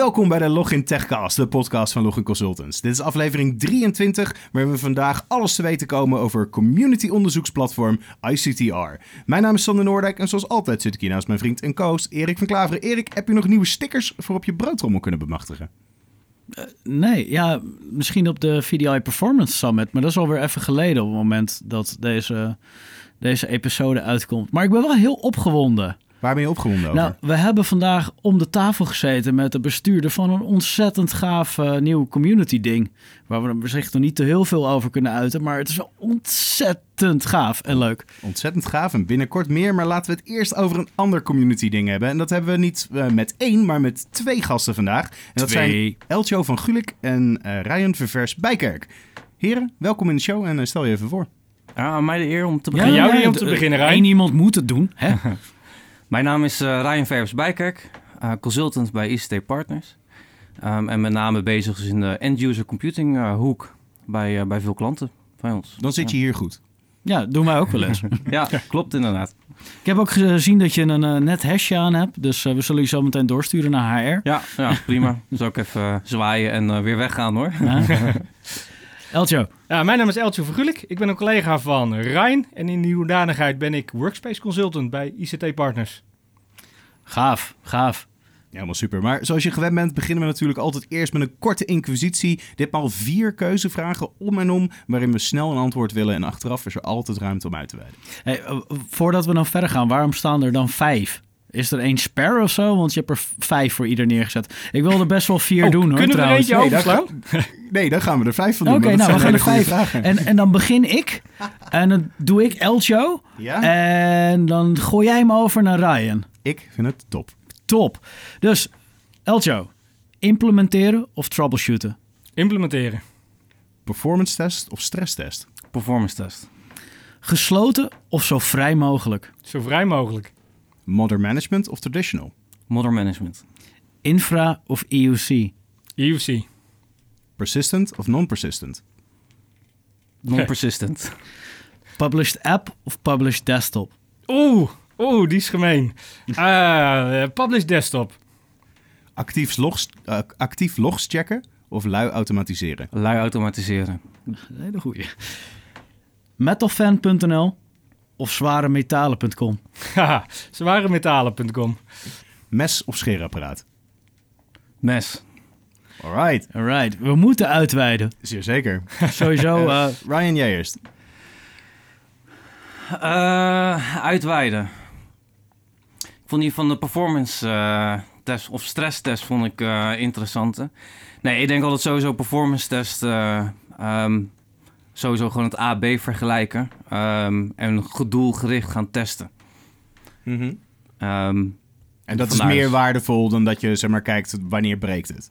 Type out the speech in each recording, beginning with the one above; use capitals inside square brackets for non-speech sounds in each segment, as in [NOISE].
Welkom bij de Login Techcast, de podcast van Login Consultants. Dit is aflevering 23, waarin we vandaag alles te weten komen over community onderzoeksplatform ICTR. Mijn naam is Sander Noordijk en zoals altijd zit ik hier naast mijn vriend en co Erik van Klaveren. Erik, heb je nog nieuwe stickers voor op je broodrommel kunnen bemachtigen? Nee, ja, misschien op de VDI Performance Summit, maar dat is alweer even geleden op het moment dat deze, deze episode uitkomt. Maar ik ben wel heel opgewonden. Waar ben je opgewonden over? Nou, we hebben vandaag om de tafel gezeten met de bestuurder van een ontzettend gaaf uh, nieuw community ding. Waar we zich er niet te heel veel over kunnen uiten, maar het is wel ontzettend gaaf en leuk. Ontzettend gaaf en binnenkort meer, maar laten we het eerst over een ander community ding hebben. En dat hebben we niet uh, met één, maar met twee gasten vandaag. En dat Twee. zijn Eltjo van Gulik en uh, Ryan Ververs Bijkerk. Heren, welkom in de show en stel je even voor. Aan mij de eer om te Ja, beginnen. jou ja, die om te beginnen, Eén Rijn. iemand moet het doen, hè? [LAUGHS] Mijn naam is uh, Ryan Verbs Bijkerk, uh, consultant bij ICT Partners. Um, en met name bezig is in de end-user computing uh, hoek bij, bij veel klanten van ons. Dan zit je hier goed. Ja, doen wij ook wel eens. [LAUGHS] ja, klopt inderdaad. Ik heb ook gezien dat je een uh, net hashje aan hebt, dus uh, we zullen je zo meteen doorsturen naar HR. Ja, ja prima. Dan zal ik even zwaaien en uh, weer weggaan hoor. Ja. [LAUGHS] Eltjo. Ja, mijn naam is Eltje Vergulik. Ik ben een collega van Rijn. En in die hoedanigheid ben ik Workspace Consultant bij ICT Partners. Gaaf, gaaf. Ja, helemaal super. Maar zoals je gewend bent, beginnen we natuurlijk altijd eerst met een korte inquisitie. Ditmaal vier keuzevragen om en om, waarin we snel een antwoord willen. En achteraf is er altijd ruimte om uit te wijden. Hey, uh, voordat we dan verder gaan, waarom staan er dan vijf? Is er één spare of zo? Want je hebt er vijf voor ieder neergezet. Ik wil er best wel vier oh, doen hoor. Kunnen trouwens. we er eentje nee, overslaan? [LAUGHS] nee, dan gaan we er vijf van doen. Oké, okay, nou we gaan er vijf. Vragen. En, en dan begin ik. [LAUGHS] En dan doe ik Elcho. Ja? En dan gooi jij hem over naar Ryan. Ik vind het top. Top. Dus, Elcho, implementeren of troubleshooten? Implementeren. Performance test of stresstest? Performance test. Gesloten of zo vrij mogelijk? Zo vrij mogelijk. Modern management of traditional? Modern management. Infra of EUC? EUC. Persistent of non-persistent? Non-persistent. [LAUGHS] Published app of published desktop? Oeh, oeh, die is gemeen. Uh, publish desktop. Actief logs, uh, actief logs checken of lui automatiseren? Lui automatiseren. Hele goeie. Metalfan.nl of zwaremetalen.com? Haha, zwaremetalen.com. Mes of scheerapparaat? Mes. Alright. Alright, we moeten uitweiden. Zeer zeker. [LAUGHS] Sowieso. Uh, Ryan, jij eerst. Uh, uitweiden. Ik vond die van de performance uh, test of stress test vond ik uh, interessante. Nee, ik denk altijd sowieso performance test. Um, sowieso gewoon het A-B vergelijken. Um, en gedoelgericht gaan testen. Mm -hmm. um, en dat is meer waardevol dan dat je zeg maar kijkt wanneer breekt het.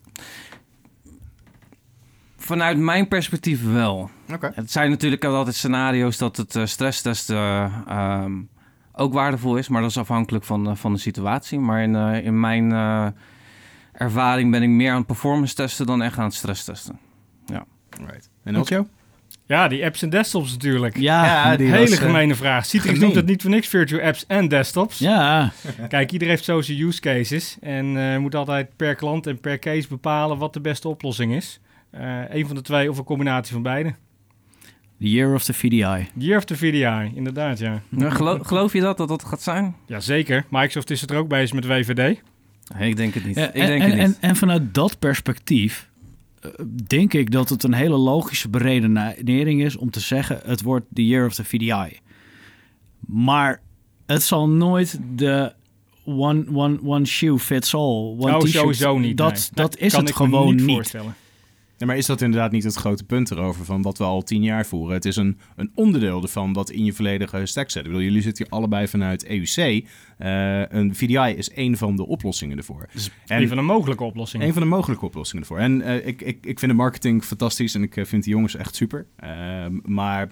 Vanuit mijn perspectief wel. Okay. Het zijn natuurlijk altijd scenario's dat het uh, stresstesten uh, um, ook waardevol is, maar dat is afhankelijk van, uh, van de situatie. Maar in, uh, in mijn ervaring ben ik meer aan het performance testen dan echt aan het stress testen. Ja. Right. En Eltjo? Ja, die apps en desktops natuurlijk. Ja, ja die hele was, gemene vraag. Citrix noemt het niet voor niks virtual apps en desktops. Ja. Kijk, iedereen heeft zo zijn use cases. En uh, moet altijd per klant en per case bepalen wat de beste oplossing is. Uh, een van de twee of een combinatie van beide. The Year of the VDI. The Year of the VDI, inderdaad, ja. ja geloof, geloof, je dat, dat dat gaat zijn? Jazeker. Microsoft is het er ook bezig met WVD. Nee, ik denk het niet. Ja, ik en, denk en, het niet. En, en vanuit dat perspectief denk ik dat het een hele logische beredenering is om te zeggen het wordt the year of the VDI. Maar het zal nooit de one, one, one shoe fits all. One oh, sowieso niet. Dat, nee. dat is kan het gewoon niet. Ja, maar is dat inderdaad niet het grote punt erover van wat we al tien jaar voeren? Het is een, een onderdeel ervan wat in je volledige stack zit. Ik bedoel, jullie zitten hier allebei vanuit EUC. Uh, een VDI is één van de oplossingen ervoor. Dus en een van de mogelijke oplossingen. Een van de mogelijke oplossingen ervoor. En uh, ik, ik, ik vind de marketing fantastisch en ik uh, vind die jongens echt super. Uh, maar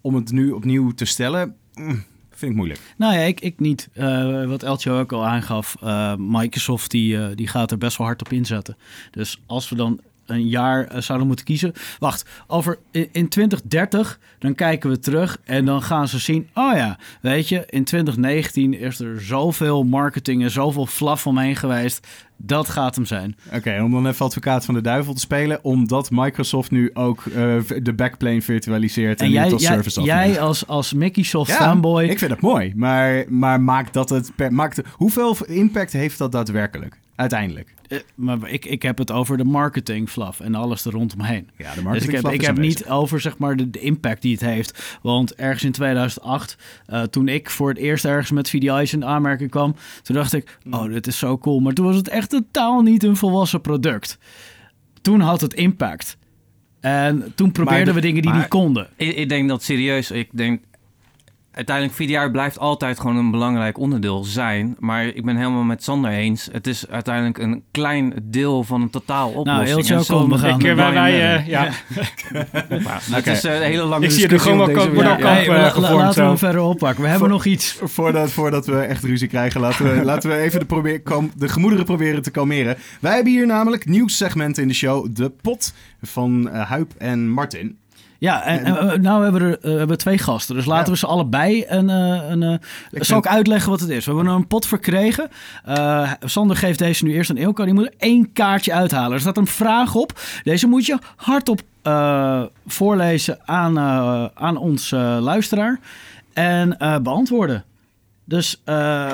om het nu opnieuw te stellen, mm, vind ik moeilijk. Nou ja, ik, ik niet. Uh, wat Eltje ook al aangaf, uh, Microsoft die, uh, die gaat er best wel hard op inzetten. Dus als we dan een jaar eh, zouden moeten kiezen. Wacht, over in, in 2030 dan kijken we terug en dan gaan ze zien. Oh ja, weet je, in 2019 is er zoveel marketing en zoveel flaf omheen geweest. Dat gaat hem zijn. Oké, om dan even advocaat van de duivel te spelen, omdat Microsoft nu ook eh, de backplane virtualiseert en, En jij, niet als jij, service jij afneemt. als, als Microsoft Ja, fanboy. Ik vind het mooi, maar, maar maakt dat het per, maakt, hoeveel impact heeft dat daadwerkelijk? Uiteindelijk. eh, maar ik, ik heb het over de marketing flaf en alles er rondomheen. Ja, de Dus ik heb, ik heb aanwezig. niet over zeg maar, de, de impact die het heeft. Want ergens in 2008, eh, toen ik voor het eerst ergens met VDI's in aanmerking kwam, toen dacht ik, oh, dit is zo cool. Maar toen was het echt totaal niet een volwassen product. Toen had het impact. En toen probeerden de- we dingen die maar- niet konden. Ik, ik denk dat serieus, ik denk uiteindelijk VDR blijft altijd gewoon een belangrijk onderdeel zijn. Maar ik ben helemaal met Sander eens. Het is uiteindelijk een klein deel van een totaal oplossing. heel En chill, zo kom, we moet gaan. ik Ik, wij, wij, Brian eh, ja. Het is eh, een hele lange Ik zie de discussie gewoon wel worden eh, gevormd laten we zo. hem verder oppakken. We hebben nog iets. [LAUGHS] Voordat, voordat we echt ruzie krijgen, laten we, [LAUGHS] laten we even de, probeer, de gemoederen proberen te kalmeren. Wij hebben hier namelijk nieuwssegment in de show, De Pot, van eh Huip en Martin. Ja, en, en, eh, nou hebben we, er, eh, we hebben twee gasten. Dus laten Ja. we ze allebei een... eh, een eh, zal ik uitleggen wat het is? We hebben een pot verkregen. Eh, Sander geeft deze nu eerst aan Ilko. Die moet er één kaartje uithalen. Er staat een vraag op. Deze moet je hardop eh, voorlezen aan, aan ons luisteraar. En eh, beantwoorden. Dus eh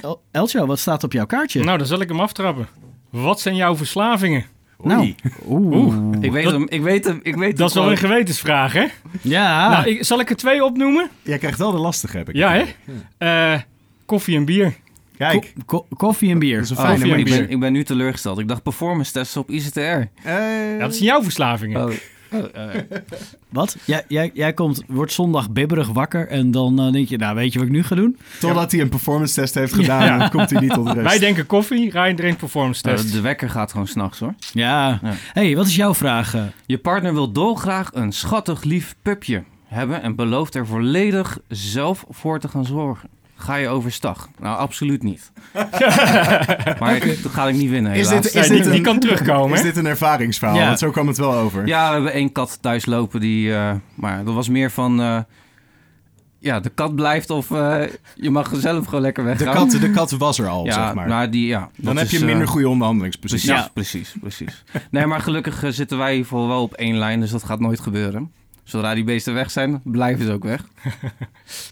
El- Eltjo, wat staat op jouw kaartje? Nou, dan zal ik hem aftrappen. Wat zijn jouw verslavingen? Nou, oeh. Ik weet Dat- hem, ik weet hem, ik weet Dat is wel een gewetensvraag, hè? Ja. Nou, ik, zal ik er twee opnoemen? Jij krijgt wel de lastige, heb ik. Ja, hè? Eh, koffie en bier. Kijk, Ko- ko- koffie en bier. dat is een Oh, fijne ik, ben, ik ben nu teleurgesteld. Ik dacht performance testen op ICTR. Eh, Ja, dat zijn jouw verslavingen. Oh. [LAUGHS] Wat? Jij, jij, jij komt, wordt zondag bibberig wakker en dan eh, denk je, nou weet je wat ik nu ga doen? Totdat hij een performance test heeft gedaan, Ja. dan komt hij niet tot rust. Wij denken koffie, Ryan drinkt performance test. Eh, de wekker gaat gewoon s'nachts hoor. Ja. Ja. hey, wat is jouw vraag? eh? Je partner wil dolgraag een schattig lief pupje hebben en belooft er volledig zelf voor te gaan zorgen. Ga je overstag? Nou, absoluut niet. [LAUGHS] maar ik, dat ga ik niet winnen, Is dit- is die, een- die kan terugkomen, Is dit een ervaringsverhaal? Ja. Want zo kwam het wel over. Ja, we hebben één kat thuis lopen die... eh, maar dat was meer van... eh, ja, de kat blijft of eh, je mag zelf gewoon lekker De weggaan. kat, de kat was er al, ja, zeg maar. nou, die, ja, dan heb is, je minder goede onderhandelingspositie. Precies, precies, precies. Nee, maar gelukkig zitten wij geval wel op één lijn, dus dat gaat nooit gebeuren. Zodra die beesten weg zijn, blijven ze ook weg. [LAUGHS]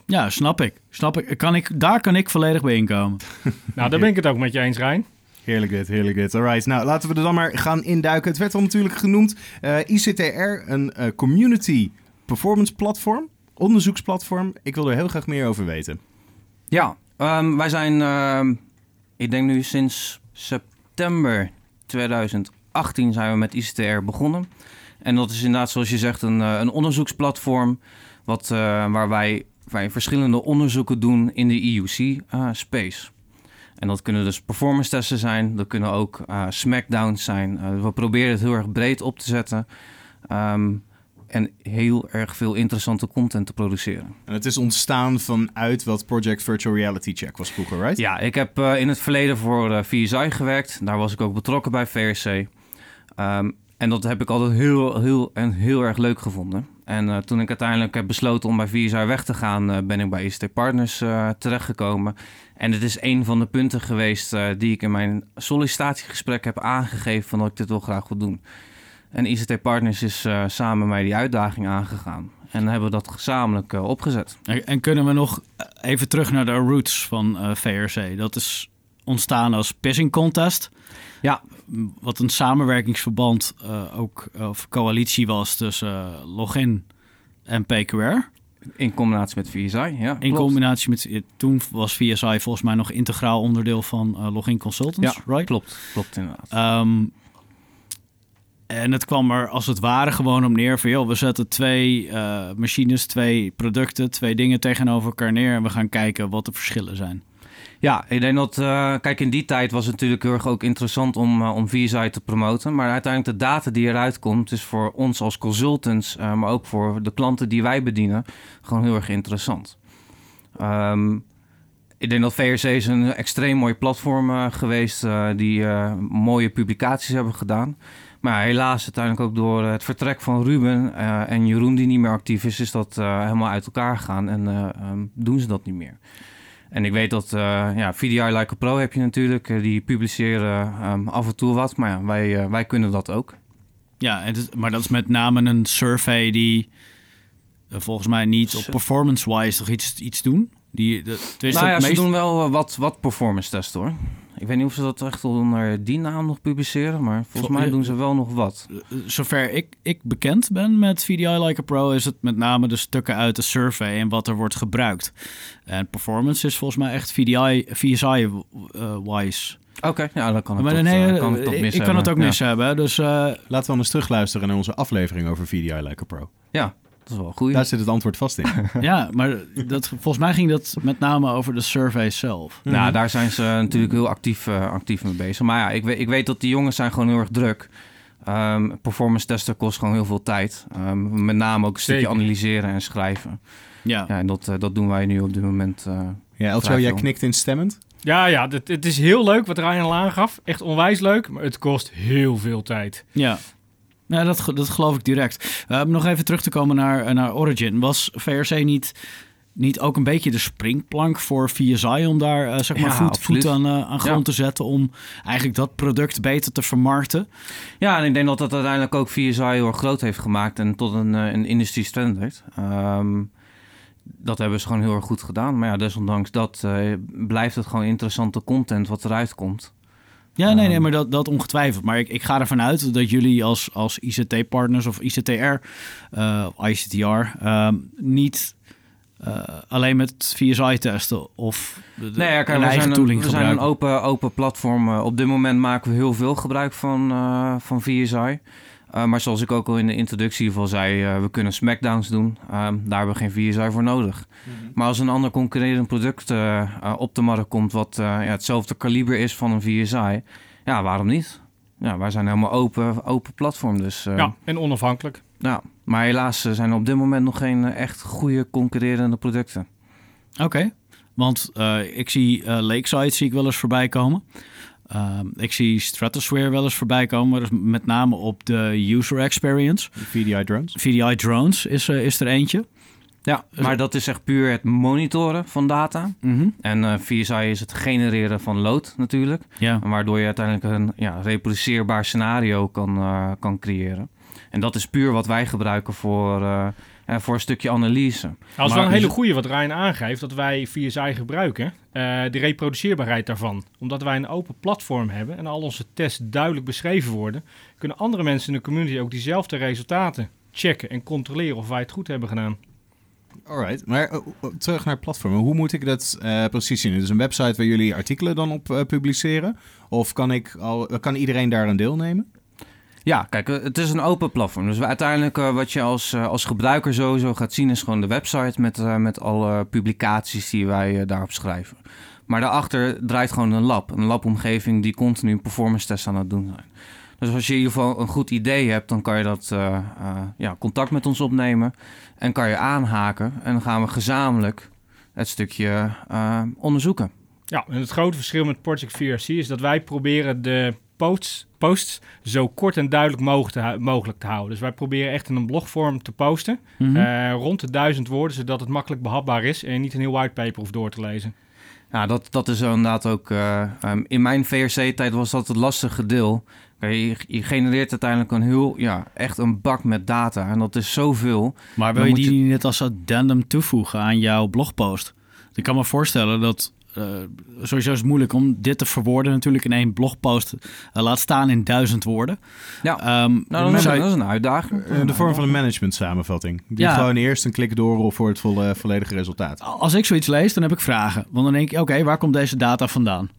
Ja, snap ik. Snap ik. Kan ik. Daar kan ik volledig bij inkomen. [LAUGHS] Nou, daar ben ik het ook met je eens, Rijn. Heerlijk dit, heerlijk dit. Alright, nou laten we er dan maar gaan induiken. Het werd al natuurlijk genoemd. eh, ICTR, een eh, community performance platform, onderzoeksplatform. Ik wil er heel graag meer over weten. Ja, ehm, wij zijn, ehm, ik denk nu sinds september 2018 zijn we met ICTR begonnen. En dat is inderdaad, zoals je zegt, een, eh, een onderzoeksplatform wat, eh, waar wij, wij verschillende onderzoeken doen in de EUC-space. en dat kunnen dus performance testen zijn, dat kunnen ook eh, smackdowns zijn. Eh, we proberen het heel erg breed op te zetten. ehm, en heel erg veel interessante content te produceren. En het is ontstaan vanuit wat Project Virtual Reality Check was vroeger, right? Ja, ik heb eh, in het verleden voor eh, VSI gewerkt. Daar was ik ook betrokken bij VRC. En dat heb ik altijd heel, heel en heel erg leuk gevonden. En eh, toen ik uiteindelijk heb besloten om bij VSI weg te gaan, eh, ben ik bij ICT Partners eh, terechtgekomen. En het is een van de punten geweest die ik in mijn sollicitatiegesprek heb aangegeven van dat ik dit wel graag wil doen. En ICT Partners is samen met mij die uitdaging aangegaan. En hebben we dat gezamenlijk opgezet. En, en kunnen we nog even terug naar de roots van VRC? Dat is ontstaan als pissing contest. Ja. Wat een samenwerkingsverband eh, ook, of coalitie was tussen eh, Login en PQR. In combinatie met VSI, ja. In klopt. combinatie met, eh, toen was VSI volgens mij nog integraal onderdeel van eh, Login Consultants, Ja, right? Klopt, klopt inderdaad. Ehm, en het kwam er als het ware gewoon om neer van... joh, we zetten twee eh, machines, twee producten, twee dingen tegenover elkaar neer... en we gaan kijken wat de verschillen zijn. Ja, ik denk dat, eh, kijk, in die tijd was het natuurlijk heel erg ook interessant om, eh, om VSI te promoten. Maar uiteindelijk de data die eruit komt, is voor ons als consultants, eh, maar ook voor de klanten die wij bedienen, gewoon heel erg interessant. Ehm, ik denk dat VRC is een extreem mooi platform geweest, die mooie publicaties hebben gedaan. Maar helaas, uiteindelijk ook door het vertrek van Ruben en Jeroen, die niet meer actief is, is dat helemaal uit elkaar gegaan en eh, ehm, doen ze dat niet meer. En ik weet dat, eh ja, VDI Like a Pro heb je natuurlijk, eh, die publiceren ehm, af en toe wat, maar ja, wij, eh, wij kunnen dat ook. Ja, het is, maar dat is met name een survey die volgens mij niet op performance-wise toch iets, iets doen. Die, de, Nou ja, ze meest- doen wel wat, wat performance testen hoor. Ik weet niet of ze dat echt onder die naam nog publiceren, maar volgens Vol- mij doen ze wel nog wat. eh, zover ik, ik bekend ben met VDI Like a Pro, is het met name de stukken uit de survey en wat er wordt gebruikt. En performance is volgens mij echt VDI, VSI-wise. Oké, ja, dan kan ik maar dat, nee, eh, eh, kan ik kan het ook mis hebben. Dus eh, Laten we anders terugluisteren naar onze aflevering over VDI Like a Pro. Ja, dat is wel goed. Daar zit het antwoord vast in. [LAUGHS] ja, maar dat, volgens mij ging dat met name over de survey zelf. Nou, daar zijn ze natuurlijk heel actief, eh, actief mee bezig. Maar ja, ik weet, ik weet dat die jongens zijn gewoon heel erg druk. Ehm performance testen kost gewoon heel veel tijd. Ehm, met name ook een stukje Zeker. analyseren en schrijven. Ja. Ja, en dat, eh, dat doen wij nu op dit moment. eh. Ja, jij knikt instemmend. Ja, ja, het, het is heel leuk wat Ryan al aangaf. Echt onwijs leuk, maar het kost heel veel tijd. Ja. Ja, dat, dat geloof ik direct. Uh, nog even terug te komen naar, naar Origin. Was VRC niet, niet ook een beetje de springplank voor VSI om daar uh, zeg maar Ja, voet, voet aan, uh, aan grond Ja. te zetten om eigenlijk dat product beter te vermarkten? Ja, en ik denk dat dat uiteindelijk ook VSI heel erg groot heeft gemaakt en tot een, eh, een industrie standaard. Ehm, dat hebben ze gewoon heel erg goed gedaan. Maar ja, desondanks dat eh, blijft het gewoon interessante content wat eruit komt. Ja, nee, nee, Ehm. maar dat, dat ongetwijfeld. Maar ik, ik ga ervan uit dat jullie als, als ICT-partners of ICTR, uh, ICTR, ehm, niet uh, alleen met VSI testen of de, de Nee, ja, kijk, we eigen zijn tooling een, we zijn een gebruiken. open, open platform. Eh, op dit moment maken we heel veel gebruik van, eh, van VSI. Uh, maar zoals ik ook al in de introductie al zei, uh, we kunnen smackdowns doen. Uh, daar hebben we geen VSI voor nodig. Mm -hmm. Maar als een ander concurrerend product uh, op de markt komt wat ja, hetzelfde kaliber is van een VSI, ja, waarom niet? Ja, wij zijn helemaal open, open platform. Dus, uh, ja, en onafhankelijk. Ja, maar helaas zijn er op dit moment nog geen uh, echt goede concurrerende producten. Oké, okay. want uh, ik zie uh, Lakeside zie ik wel eens voorbij komen. Uh, ik zie Stratosphere wel eens voorbij komen, dus met name op de user experience. VDI drones? VDI drones is, uh, is er eentje. Ja, maar dat is echt puur het monitoren van data. Mm -hmm. En uh, VSI is het genereren van load natuurlijk. Ja. Waardoor je uiteindelijk een ja, reproduceerbaar scenario kan, uh, kan creëren. En dat is puur wat wij gebruiken voor, uh, voor een stukje analyse. Nou, dat is wel een hele goede wat Ryan aangeeft, dat wij VSI gebruiken. Uh, de reproduceerbaarheid daarvan. Omdat wij een open platform hebben en al onze tests duidelijk beschreven worden, kunnen andere mensen in de community ook diezelfde resultaten checken en controleren of wij het goed hebben gedaan. Alright, maar uh, terug naar het platform. Hoe moet ik dat uh, precies zien? Het is een website waar jullie artikelen dan op uh, publiceren? Of kan, ik al, kan iedereen daar aan deelnemen? Ja, kijk, het is een open platform. Dus uiteindelijk uh, wat je als, uh, als gebruiker sowieso gaat zien... is gewoon de website met, met alle publicaties die wij daarop schrijven. Maar daarachter draait gewoon een lab. Een labomgeving die continu performance test aan het doen zijn. Dus als je in ieder geval een goed idee hebt... dan kan je dat ja, contact met ons opnemen en kan je aanhaken. En dan gaan we gezamenlijk het stukje onderzoeken. Ja, en het grote verschil met Project VRC is dat wij proberen de posts, posts zo kort en duidelijk mogelijk te, mogelijk te houden. Dus wij proberen echt in een blogvorm te posten, mm -hmm. uh, rond de duizend woorden, zodat het makkelijk behapbaar is en je niet een heel whitepaper hoeft door te lezen. Ja, dat, dat is inderdaad ook... Uh, um, in mijn VRC-tijd was dat het lastige deel. Je, je, genereert uiteindelijk een heel, ja, echt een bak met data. En dat is zoveel. Maar wil je die je... net als addendum toevoegen aan jouw blogpost? Ik kan me voorstellen dat sowieso is het moeilijk om dit te verwoorden natuurlijk in één blogpost. Uh, laat staan in duizend woorden. Ja, um, nou, dat, is, dat is een uitdaging. Uh, de vorm van een management samenvatting. Die ja. gewoon eerst een klik door voor het volle, volledige resultaat. Als ik zoiets lees, dan heb ik vragen. Want dan denk ik, oké, okay, waar komt deze data vandaan?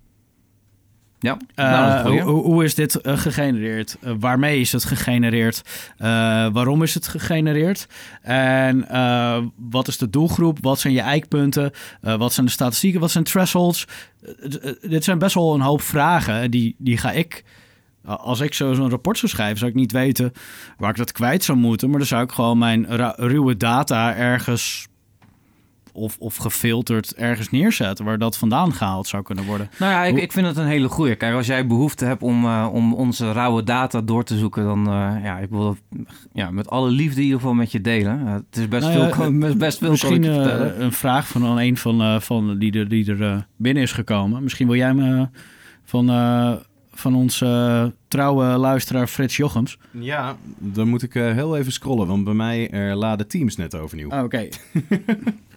Ja, nou, hoe, hoe, is dit uh, gegenereerd? Uh, waarmee is het gegenereerd? Waarom is het gegenereerd? En wat is de doelgroep? Wat zijn je eikpunten? wat zijn de statistieken? Wat zijn thresholds? dit zijn best wel een hoop vragen. Die, die ga ik, als ik zo zo'n rapport zou schrijven, zou ik niet weten waar ik dat kwijt zou moeten. Maar dan zou ik gewoon mijn ruwe data ergens of, of gefilterd ergens neerzetten waar dat vandaan gehaald zou kunnen worden. Nou ja, ik, Hoe- ik vind het een hele goeie. Kijk, als jij behoefte hebt om, eh, om onze rauwe data door te zoeken, dan uh, ja, ik wil dat ja, met alle liefde in ieder geval met je delen. Uh, het is best Nou ja, veel, best, best veel Misschien kan ik je uh, vertellen. een vraag van een, een van, uh, van die er, die er uh, binnen is gekomen. Misschien wil jij me van, uh, van onze trouwe luisteraar Frits Jochems. Ja, dan moet ik uh, heel even scrollen, want bij mij er laden Teams net overnieuw. Oké. Okay. [LAUGHS]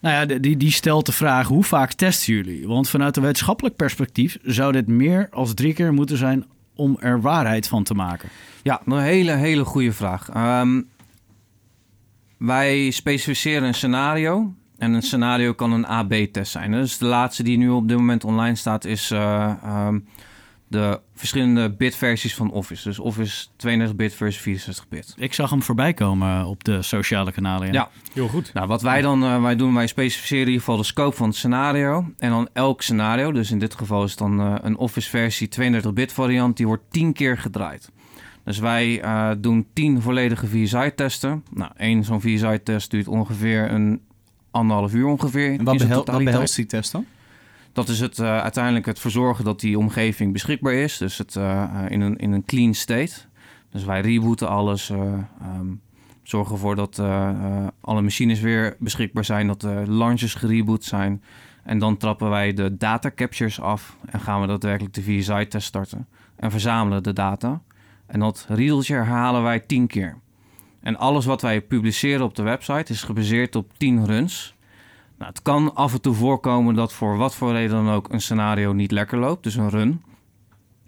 nou ja, die, die stelt de vraag: hoe vaak testen jullie? Want vanuit een wetenschappelijk perspectief zou dit meer als drie keer moeten zijn om er waarheid van te maken. Ja, een hele, hele goede vraag. Um, wij specificeren een scenario. En een scenario kan een AB-test zijn. Dus de laatste die nu op dit moment online staat is uh, um, de verschillende bitversies van Office. Dus Office 32-bit versus 64-bit. Ik zag hem voorbij komen op de sociale kanalen. Ja, ja. heel goed. Nou, wat wij dan uh, wij doen, wij specificeren in ieder geval de scope van het scenario. En dan elk scenario, dus in dit geval is het dan uh, een Office-versie 32-bit variant, die wordt 10 keer gedraaid. Dus wij uh, doen 10 volledige VSI-testen. Nou, één zo'n VSI-test duurt ongeveer een anderhalf uur ongeveer. En wat, behel wat behelst die test dan? Dat is het, uh, uiteindelijk het verzorgen dat die omgeving beschikbaar is. Dus het uh, in, een, in een clean state. Dus wij rebooten alles. Um, zorgen ervoor dat alle machines weer beschikbaar zijn. Dat de launches gereboot zijn. En dan trappen wij de data captures af. En gaan we daadwerkelijk de VSI-test starten. En verzamelen de data. En dat riedeltje herhalen wij tien keer. En alles wat wij publiceren op de website is gebaseerd op 10 runs. Nou, het kan af en toe voorkomen dat voor wat voor reden dan ook een scenario niet lekker loopt, dus een run.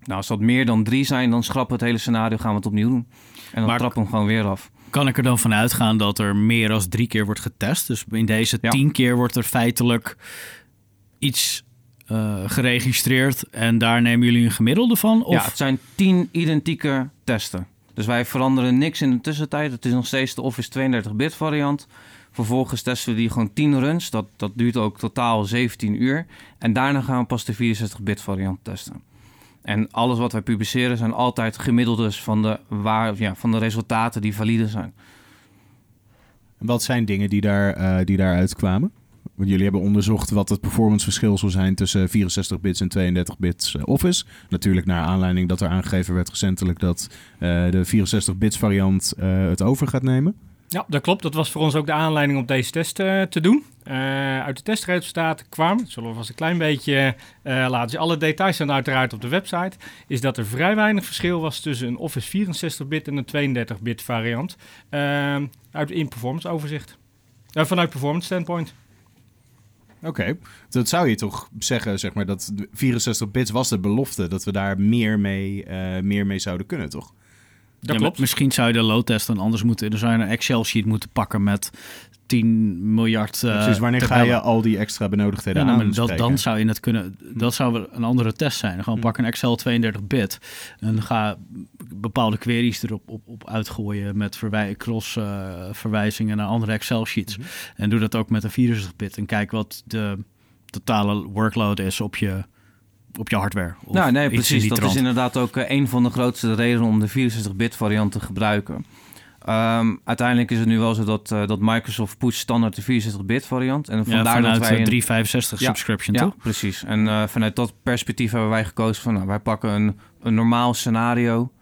Nou, als dat meer dan drie zijn, dan schrappen we het hele scenario, gaan we het opnieuw doen. En dan Maar- trappen we hem gewoon weer af. Kan ik er dan van uitgaan dat er meer dan drie keer wordt getest? Dus in deze Ja. tien keer wordt er feitelijk iets eh, geregistreerd en daar nemen jullie een gemiddelde van? Of Ja, het zijn tien identieke testen. Dus wij veranderen niks in de tussentijd. Het is nog steeds de Office 32-bit variant. Vervolgens testen we die gewoon 10 runs. Dat, dat duurt ook totaal 17 uur. En daarna gaan we pas de 64-bit variant testen. En alles wat wij publiceren zijn altijd gemiddeldes van de, waar, ja, van de resultaten die valide zijn. Wat zijn dingen die, daar, uh, die daaruit kwamen? Want jullie hebben onderzocht wat het performanceverschil zou zijn tussen 64 bits en 32 bits uh, Office. Natuurlijk naar aanleiding dat er aangegeven werd recentelijk dat uh, de 64 bits variant het over gaat nemen. Ja, dat klopt. Dat was voor ons ook de aanleiding om deze test uh, te doen. Uh, uit de testresultaten kwam, zullen we vast een klein beetje uh, laten zien. Alle details zijn uiteraard op de website. Is dat er vrij weinig verschil was tussen een Office 64-bit en een 32-bit variant. uit in performance overzicht. vanuit performance standpoint. Oké, dat zou je toch zeggen, zeg maar, dat 64 bits was de belofte dat we daar meer mee, meer mee zouden kunnen, toch? Dat ja, klopt. Misschien zou je de load-test dan anders moeten... Dan zou je een Excel-sheet moeten pakken met 10 miljard uh, ja, Precies, wanneer ga je al die extra benodigdheden ja, aan nou, dat, Dan zou je het kunnen... Dat zou een andere test zijn. Gewoon pak een Excel 32-bit en ga bepaalde queries erop op, op uitgooien... met verwij cross-verwijzingen uh, naar andere Excel-sheets. Mm -hmm. En doe dat ook met een 64-bit en kijk wat de totale workload is op je op je hardware. Of nou, nee, precies. Dat trant. is inderdaad ook uh, een van de grootste redenen om de 64-bit variant te gebruiken. Um, uiteindelijk is het nu wel zo dat, uh, dat Microsoft pusht standaard de 64-bit variant. En vandaar ja, vanuit dat wij een 365 ja, subscription, ja, toch? precies. En uh, vanuit dat perspectief hebben wij gekozen van... Nou, wij pakken een, een normaal scenario...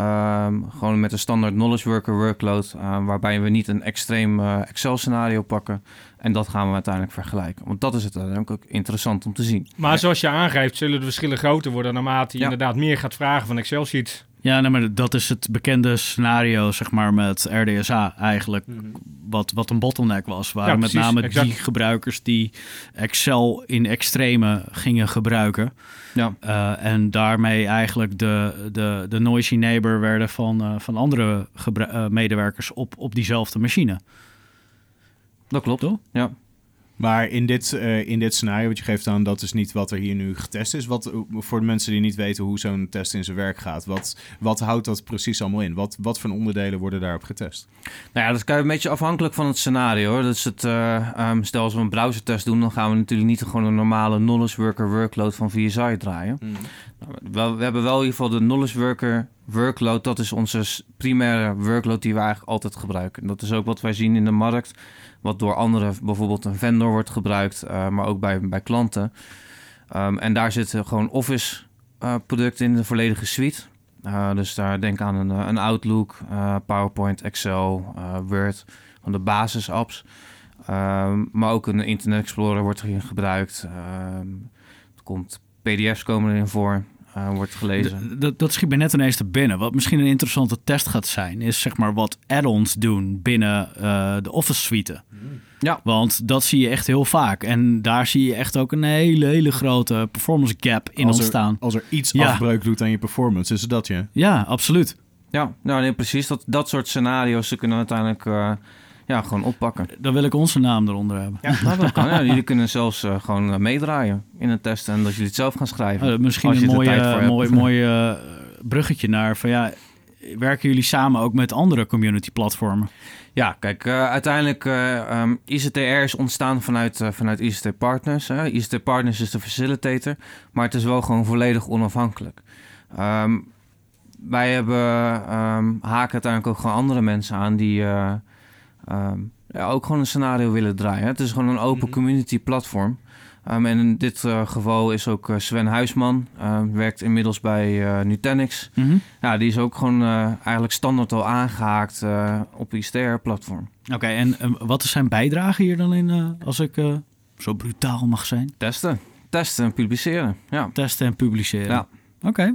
Um, gewoon met een standaard knowledge worker workload... Uh, waarbij we niet een extreem uh, Excel scenario pakken... En dat gaan we uiteindelijk vergelijken. Want dat is het uiteindelijk ook interessant om te zien. Maar zoals je aangeeft, zullen de verschillen groter worden naarmate je Ja. inderdaad meer gaat vragen van Excel sheets. Ja, nee, maar dat is het bekende scenario, zeg maar, met RDSA eigenlijk. Wat, wat een bottleneck was. Waren Ja, met precies, name exact. die gebruikers die Excel in extreme gingen gebruiken. Ja. Uh, en daarmee eigenlijk de, de, de noisy neighbor werden van, uh, van andere uh, medewerkers op, op diezelfde machine. Dat klopt. Toch? Ja. Maar in dit, uh, in dit scenario, wat je geeft aan, dat is niet wat er hier nu getest is. Wat, voor de mensen die niet weten hoe zo'n test in zijn werk gaat, wat, wat houdt dat precies allemaal in? Wat, wat voor onderdelen worden daarop getest? Nou ja, dat is een beetje afhankelijk van het scenario. Hoor. Dus het, uh, um, stel als we een browsertest doen, dan gaan we natuurlijk niet gewoon een normale knowledge worker workload van VSI draaien. Mm. Nou, we, we, hebben wel in ieder geval de knowledge worker workload, dat is onze primaire workload die we eigenlijk altijd gebruiken. En dat is ook wat wij zien in de markt, wat door anderen, bijvoorbeeld een vendor wordt gebruikt, eh, maar ook bij, bij klanten. Ehm, en daar zitten gewoon Office eh, producten in de volledige suite. Eh, dus daar denk aan een, een Outlook, PowerPoint, Excel, Word, van de basisapps. Ehm, maar ook een Internet Explorer wordt erin gebruikt. Ehm, er komt PDF's komen erin voor, eh, wordt gelezen. D- dat, dat schiet me net ineens te binnen. Wat misschien een interessante test gaat zijn, is zeg maar wat add-ons doen binnen eh, de Office suite. Ja. Want dat zie je echt heel vaak. En daar zie je echt ook een hele, hele grote performance gap in als ontstaan. Er, als er iets Ja. afbreuk doet aan je performance, is het dat je. Ja, absoluut. Ja, nou nee, precies. Dat, dat soort scenario's ze kunnen uiteindelijk eh, ja, gewoon oppakken. Dan wil ik onze naam eronder hebben. Ja, dat kan. Ja, jullie [LAUGHS] kunnen zelfs eh, gewoon eh, meedraaien in een test en dat jullie het zelf gaan schrijven. Eh, misschien een er mooi, mooi, [LAUGHS] bruggetje naar van ja, werken jullie samen ook met andere community platformen? Ja, kijk, uiteindelijk eh ehm, ICTR is ontstaan vanuit, vanuit ICT Partners. Hè. ICT Partners is de facilitator, maar het is wel gewoon volledig onafhankelijk. Ehm, wij hebben ehm, haken uiteindelijk ook gewoon andere mensen aan die eh, ehm, ja, ook gewoon een scenario willen draaien. Het is gewoon een open Mhm. community platform. Ehm, en in dit eh, geval is ook eh, Sven Huisman, ehm, werkt inmiddels bij eh, Nutanix. Ja, die is ook gewoon eh, eigenlijk standaard al aangehaakt eh, op het ICTR-platform. Oké, en wat is zijn bijdrage hier dan in, eh, als ik eh, zo brutaal mag zijn? Testen. Testen en publiceren. Ja. Testen en publiceren. Ja. Oké.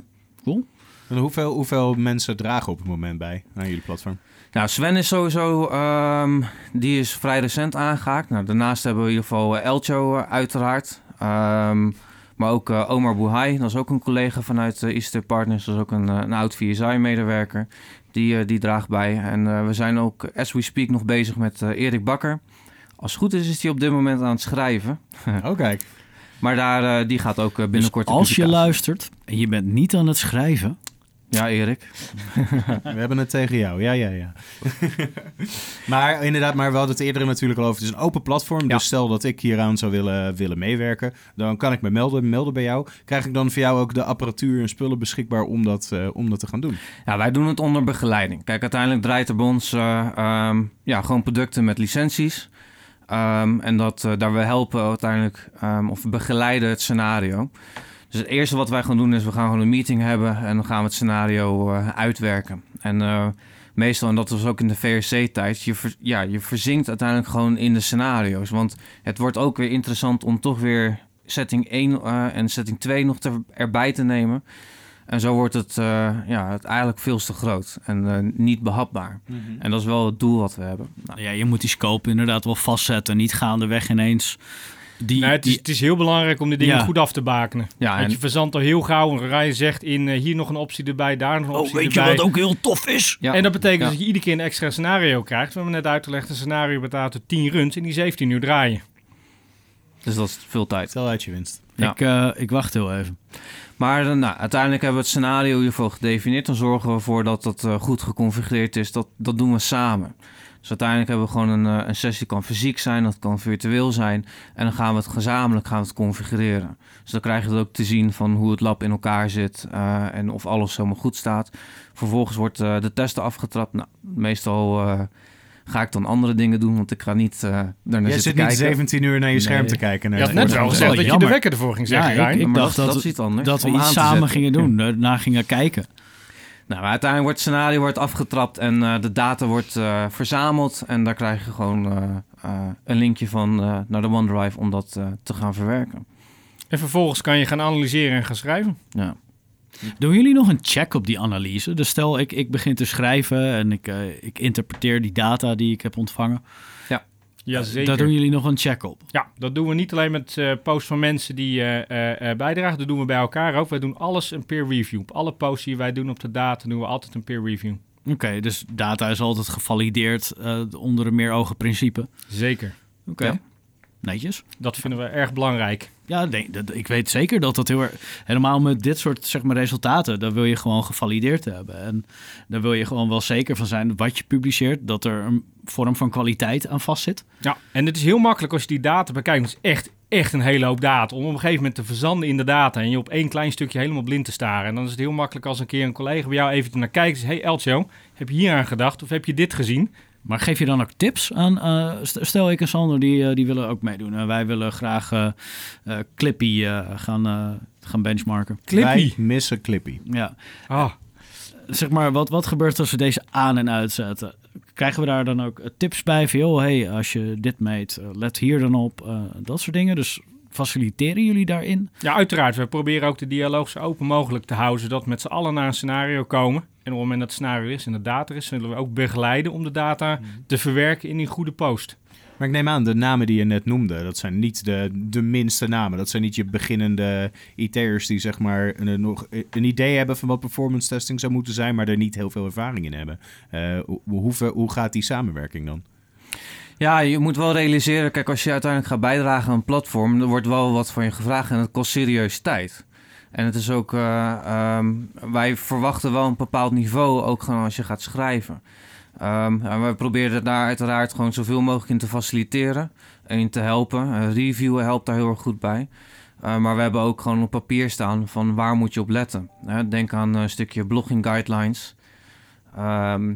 En hoeveel, hoeveel mensen dragen op het moment bij aan jullie platform? Nou, Sven is sowieso, ehm, die is vrij recent aangehaakt. Nou, daarnaast hebben we in ieder geval eh, Elcho eh, uiteraard. Ehm, maar ook eh, Omar Bouhai, dat is ook een collega vanuit uh, ICT Partners. Dat is ook een, een oud VSI-medewerker. Die, die draagt bij. En we zijn ook, as we speak, nog bezig met Erik Bakker. Als het goed is, is hij op dit moment aan het schrijven. [LAUGHS] Oh, kijk. Maar daar, die gaat ook binnenkort... Dus als je luistert en je bent niet aan het schrijven, Ja, Erik. [LAUGHS] We hebben het tegen jou. Ja, ja, ja. [LAUGHS] maar inderdaad, maar we hadden het eerder natuurlijk al over. Het is een open platform. Ja. Dus stel dat ik hieraan zou willen, willen meewerken. Dan kan ik me melden, melden bij jou. Krijg ik dan voor jou ook de apparatuur en spullen beschikbaar om dat, eh, om dat te gaan doen? Ja, wij doen het onder begeleiding. Kijk, uiteindelijk draait er bij ons ja, gewoon producten met licenties. Ehm, en dat, eh, daar we helpen uiteindelijk, ehm, of begeleiden het scenario. Dus het eerste wat wij gaan doen is, we gaan gewoon een meeting hebben en dan gaan we het scenario eh, uitwerken. En eh, meestal, en dat was ook in de VRC-tijd, je, ver- ja, je verzinkt uiteindelijk gewoon in de scenario's. Want het wordt ook weer interessant om toch weer setting 1 eh, en setting 2 nog te, erbij te nemen. En zo wordt het, eh, ja, het eigenlijk veel te groot en niet behapbaar. En dat is wel het doel wat we hebben. Nou, ja, je moet die scope inderdaad wel vastzetten. Niet gaandeweg ineens die... Nee, het, is, die- het is heel belangrijk om die dingen Ja. goed af te bakenen. ja, Want en, je verzandt al heel gauw een rij zegt in eh, hier nog een optie erbij, daar nog een oh, optie weet je erbij. wat ook heel tof is? ja, En dat betekent Ja. dat je iedere keer een extra scenario krijgt. We hebben net uitgelegd, een scenario bestaat uit 10 runs en die 17 uur draaien. dus dat is veel tijd. Stel uit je winst. Ja. Ik, eh, ik wacht heel even. Maar eh, nou, uiteindelijk hebben we het scenario geval gedefinieerd. Dan zorgen we ervoor dat dat goed geconfigureerd is. Dat, dat doen we samen. Dus uiteindelijk hebben we gewoon een, eh, een sessie. kan fysiek zijn, dat kan virtueel zijn. En dan gaan we het gezamenlijk gaan we het configureren. Dus dan krijg je het ook te zien van hoe het lab in elkaar zit. eh, en of alles helemaal goed staat. Vervolgens wordt eh, de testen afgetrapt. Nou, meestal eh, ga ik dan andere dingen doen. Want ik ga niet eh daarnaar Jij zitten zit niet kijken. 17 uur naar je scherm Nee. te kijken. Je naar had net wel woord. gezegd dat je de wekker ervoor ging zetten, Ja, ik- dacht dat, dat- dat is iets anders. Dat we iets samen zetten. gingen doen. Daarna gingen kijken. Nou, maar uiteindelijk wordt het scenario wordt afgetrapt en eh, de data wordt eh, verzameld. En daar krijg je gewoon eh, eh, een linkje van eh, naar de OneDrive om dat eh, te gaan verwerken. En vervolgens kan je gaan analyseren en gaan schrijven. Ja. Doen jullie nog een check op die analyse? Dus stel, ik, ik begin te schrijven en ik, eh, ik interpreteer die data die ik heb ontvangen. Jazeker. Daar doen jullie nog een check op. Ja, dat doen we niet alleen met eh posts van mensen die eh, eh, bijdragen. Dat doen we bij elkaar ook. Wij doen alles een peer review. Op alle posts die wij doen op de data doen we altijd een peer review. Oké, dus data is altijd gevalideerd onder een meer-ogen principe. Zeker. Oké, Ja. netjes. Dat vinden we erg belangrijk. Ja, ik weet zeker dat dat heel erg... Helemaal met dit soort zeg maar, resultaten, daar wil je gewoon gevalideerd hebben. En daar wil je gewoon wel zeker van zijn wat je publiceert, dat er een vorm van kwaliteit aan vastzit. Ja, en het is heel makkelijk als je die data bekijkt. Het is echt echt een hele hoop data. Om op een gegeven moment te verzanden in de data en je op één klein stukje helemaal blind te staren. En dan is het heel makkelijk als een keer een collega bij jou even naar kijkt zegt, hey Eltjo, heb je hier aan gedacht of heb je dit gezien? Maar geef je dan ook tips aan? eh, st- stel ik en Sander, die, eh, die willen ook meedoen. Eh, wij willen graag Clippy eh, gaan, eh, gaan benchmarken. Clippy. Wij missen Clippy. Ja. Ah, Zeg maar, wat, wat gebeurt als we deze aan- en uitzetten? Krijgen we daar dan ook tips bij? Van, joh, hey, als je dit meet, let hier dan op. eh, dat soort dingen. Dus faciliteren jullie daarin? Ja, uiteraard. We proberen ook de dialoog zo open mogelijk te houden, zodat we met z'n allen naar een scenario komen. En op het moment dat het scenario is en de data is, zullen we ook begeleiden om de data te verwerken in die goede post. Maar ik neem aan, de namen die je net noemde, dat zijn niet de, de minste namen. Dat zijn niet je beginnende IT'ers die zeg maar een, nog een idee hebben van wat performance testing zou moeten zijn, maar er niet heel veel ervaring in hebben. Eh, hoe, hoe, hoe gaat die samenwerking dan? Ja, je moet wel realiseren, kijk, als je uiteindelijk gaat bijdragen aan een platform, er wordt wel wat van je gevraagd en het kost serieus tijd. En het is ook, eh, ehm, wij verwachten wel een bepaald niveau, ook gewoon als je gaat schrijven. Ehm, en we proberen daar uiteraard gewoon zoveel mogelijk in te faciliteren en te helpen. Eh, reviewen helpt daar heel erg goed bij. Eh, maar we hebben ook gewoon op papier staan van waar moet je op letten. Denk aan een stukje blogging guidelines. Ehm,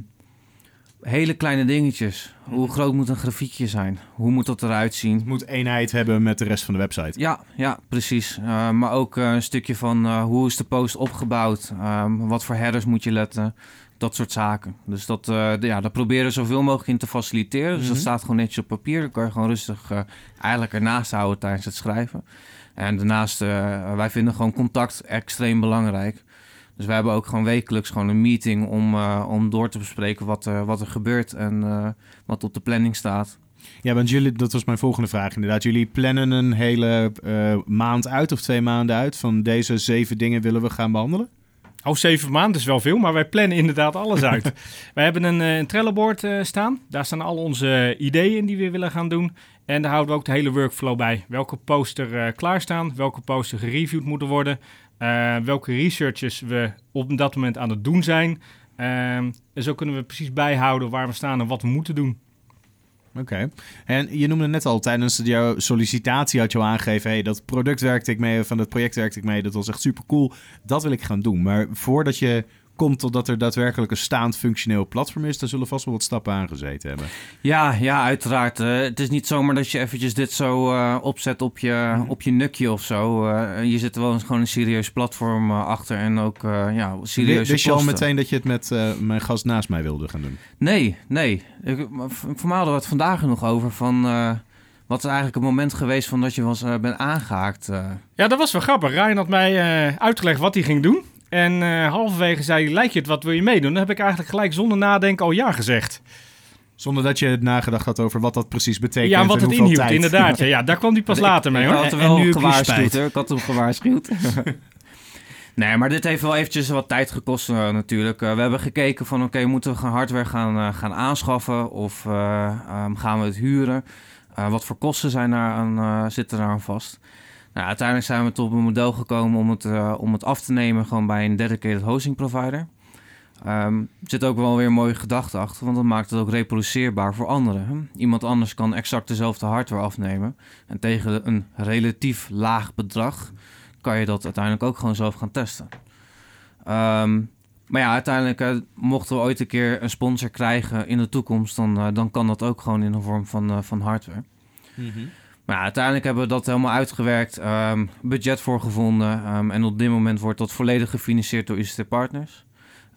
hele kleine dingetjes. Hoe groot moet een grafiekje zijn? Hoe moet dat eruit zien? Het moet eenheid hebben met de rest van de website. Ja, ja, precies. Eh, maar ook eh, een stukje van eh, hoe is de post opgebouwd? Ehm, wat voor headers moet je letten? Dat soort zaken. Dus dat, ja, daar proberen we zoveel mogelijk in te faciliteren. Dus dat Mhm. staat gewoon netjes op papier. Dan kan je gewoon rustig eigenlijk ernaast houden tijdens het schrijven. En daarnaast, wij vinden gewoon contact extreem belangrijk. Dus wij hebben ook gewoon wekelijks gewoon een meeting om, eh, om door te bespreken wat, er wat er gebeurt en eh, wat op de planning staat. Ja, want jullie, dat was mijn volgende vraag inderdaad. Jullie plannen een hele eh, maand uit of twee maanden uit van deze zeven dingen willen we gaan behandelen? Oh, zeven maanden is wel veel, maar wij plannen inderdaad alles [LAUGHS] uit. wij hebben een, eh, een eh, staan. Daar staan al onze ideeën in die we willen gaan doen. En daar houden we ook de hele workflow bij. Welke poster eh klaarstaan, welke poster gereviewd moeten worden, eh, welke researches we op dat moment aan het doen zijn. Ehm, en zo kunnen we precies bijhouden waar we staan en wat we moeten doen. Oké. En je noemde net al, tijdens jouw sollicitatie had je al aangegeven... hey, dat product werkte ik mee, van dat project werkte ik mee, dat was echt super cool. Dat wil ik gaan doen. Maar voordat je komt totdat er daadwerkelijk een staand functioneel platform is... dan zullen vast wel wat stappen aangezeten hebben. Ja, ja, uiteraard. Eh, het is niet zomaar dat je eventjes dit zo eh, opzet op je, op je nukje of zo. Eh, je zit er wel eens gewoon een serieus platform eh, achter en ook eh ja, serieuze Wist je al meteen dat je het met eh, mijn gast naast mij wilde gaan doen? Nee, nee. Ik, maar v- voor mij hadden we het vandaag er nog over van... eh, wat is eigenlijk het moment geweest van dat je was, eh, bent aangehaakt? eh. Ja, dat was wel grappig. Ryan had mij eh, uitgelegd wat hij ging doen. En eh, halverwege zei hij, lijkt je het, wat wil je meedoen? Dan heb ik eigenlijk gelijk zonder nadenken al ja gezegd. Zonder dat je nagedacht had over wat dat precies betekent ja, en wat en het inhield, tijd. inderdaad. Ja, ja, daar kwam hij pas [LAUGHS] later mee ik hoor. had En- wel en nu gewaarschuwd, hoor. Ik had hem gewaarschuwd. [LAUGHS] nee, maar dit heeft wel eventjes wat tijd gekost eh, natuurlijk. Eh, we hebben gekeken van, oké, moeten we gaan hardware gaan, eh, gaan aanschaffen? Of eh, ehm, gaan we het huren? Eh, wat voor kosten zijn daar aan, eh, zitten daar aan vast? Nou, uiteindelijk zijn we tot een model gekomen om het, eh, om het af te nemen gewoon bij een dedicated hosting provider. Er zit ook wel weer een mooie gedachte achter, want dat maakt het ook reproduceerbaar voor anderen. Iemand anders kan exact dezelfde hardware afnemen. En tegen een relatief laag bedrag kan je dat uiteindelijk ook gewoon zelf gaan testen. Ehm, maar ja, uiteindelijk eh, mochten we ooit een keer een sponsor krijgen in de toekomst, dan, eh, dan kan dat ook gewoon in de vorm van, van hardware. Maar ja, uiteindelijk hebben we dat helemaal uitgewerkt, ehm, budget voor gevonden. ehm, en op dit moment wordt dat volledig gefinancierd door ICT Partners.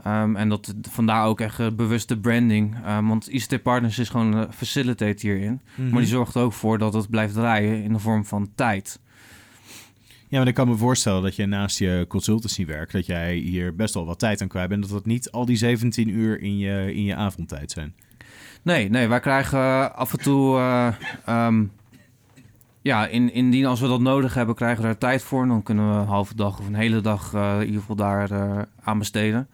Ehm, en dat, vandaar ook echt eh, bewuste branding. Want ICT Partners is gewoon een facilitator hierin. Mhm. Maar die zorgt er ook voor dat het blijft draaien in de vorm van tijd. Ja, maar ik kan me voorstellen dat je naast je consultancy werk... dat jij hier best wel wat tijd aan kwijt bent... dat dat niet al die 17 uur in je, in je avondtijd zijn. Nee, nee, wij krijgen eh, af en toe... eh, ja, in, indien als we dat nodig hebben, krijgen we daar tijd voor. En dan kunnen we een halve dag of een hele dag eh, in ieder geval daar eh, aan besteden.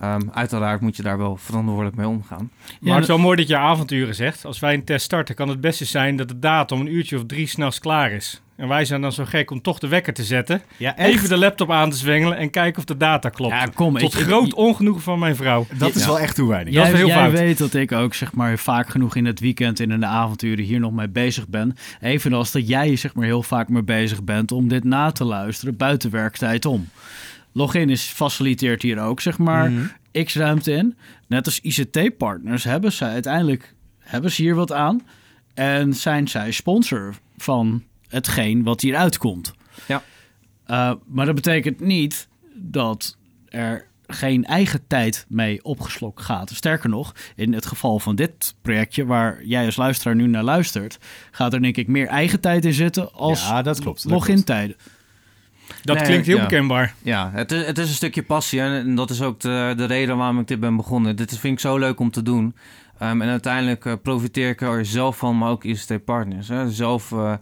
Ehm, uiteraard moet je daar wel verantwoordelijk mee omgaan. Maar het is wel mooi dat je avonturen zegt. Als wij een test starten, kan het beste zijn dat de data om een uurtje of drie s'nachts klaar is. En wij zijn dan zo gek om toch de wekker te zetten. Ja? Even de laptop aan te zwengelen en kijken of de data klopt. Ja, kom. Tot ik- ik- groot ongenoegen van mijn vrouw. Dat is wel echt toewijding. Dat is Jij, heel jij fout. weet dat ik ook zeg maar vaak genoeg in het weekend en in de avonturen hier nog mee bezig ben. Evenals dat jij zeg maar heel vaak mee bezig bent om dit na te luisteren buiten werktijd om. Login is faciliteert hier ook zeg maar Mhm. x ruimte in. Net als ICT-partners hebben zij uiteindelijk hebben ze hier wat aan en zijn zij sponsor van hetgeen wat hier uitkomt. Ja. Eh, maar dat betekent niet dat er geen eigen tijd mee opgeslokt gaat. Sterker nog, in het geval van dit projectje waar jij als luisteraar nu naar luistert, gaat er denk ik meer eigen tijd in zitten als Ja, dat klopt. dat login tijden. Dat Nee, klinkt heel ja. bekendbaar. Ja, het is, het is een stukje passie en, en dat is ook de, de reden waarom ik dit ben begonnen. Dit is- vind ik zo leuk om te doen. Ehm, en uiteindelijk eh, profiteer ik er zelf van, maar ook ICT-partners. Hè. Zelf eh,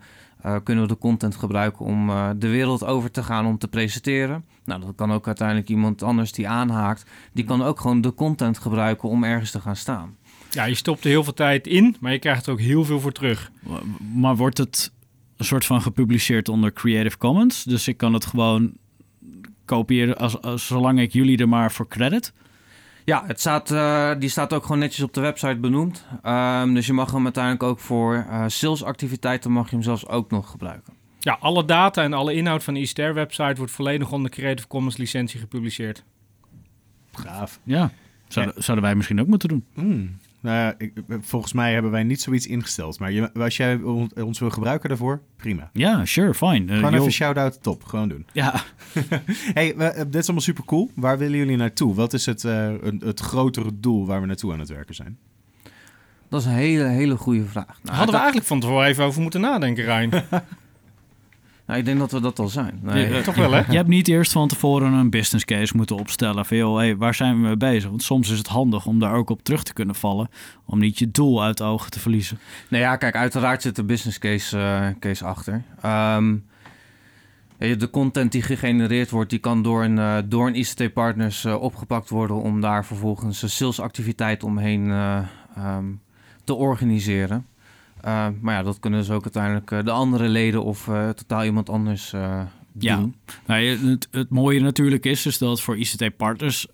eh, kunnen we de content gebruiken om eh, de wereld over te gaan om te presenteren. Nou, dat kan ook uiteindelijk iemand anders die aanhaakt. Die kan ook gewoon de content gebruiken om ergens te gaan staan. Ja, je stopt er heel veel tijd in, maar je krijgt er ook heel veel voor terug. Maar wordt het een soort van gepubliceerd onder Creative Commons? Dus ik kan het gewoon kopiëren als, als, zolang ik jullie er maar voor credit. Ja, het staat, eh, die staat ook gewoon netjes op de website benoemd. Ehm, dus je mag hem uiteindelijk ook voor eh, salesactiviteiten mag je hem zelfs ook nog gebruiken. Ja, alle data en alle inhoud van de ISTR-website wordt volledig onder Creative Commons licentie gepubliceerd. Gaaf. Ja, zouden, zouden wij misschien ook moeten doen. Hmm. Nou ja, ik, volgens mij hebben wij niet zoiets ingesteld. Maar je, als jij on- ons wil gebruiken daarvoor, prima. Ja, sure, fine. Eh, Gewoon joh, even shout-out, top. Gewoon doen. ja, [LAUGHS] hey, we- eh, dit is allemaal super cool. Waar willen jullie naartoe? Wat is het, eh, een- het grotere doel waar we naartoe aan het werken zijn? Dat is een hele, hele goede vraag. Nou, Hadden we eigenlijk van tevoren even over moeten nadenken, Rijn. [LAUGHS] nou, ik denk dat we dat al zijn. Nee, Ja, Toch wel, hè? Je hebt niet eerst van tevoren een business case moeten opstellen van joh, hey, waar zijn we mee bezig? Want soms is het handig om daar ook op terug te kunnen vallen, om niet je doel uit de ogen te verliezen. Nou ja, kijk, uiteraard zit er business case, eh, case achter. Ehm, de content die gegenereerd wordt, die kan door een, eh, door een ICT-partners eh, opgepakt worden om daar vervolgens een salesactiviteit omheen eh, ehm, te organiseren. Eh, maar ja, dat kunnen dus ook uiteindelijk eh, de andere leden of eh, totaal iemand anders Ja. doen. Nou, het, het mooie natuurlijk is, is dat voor ICT-partners,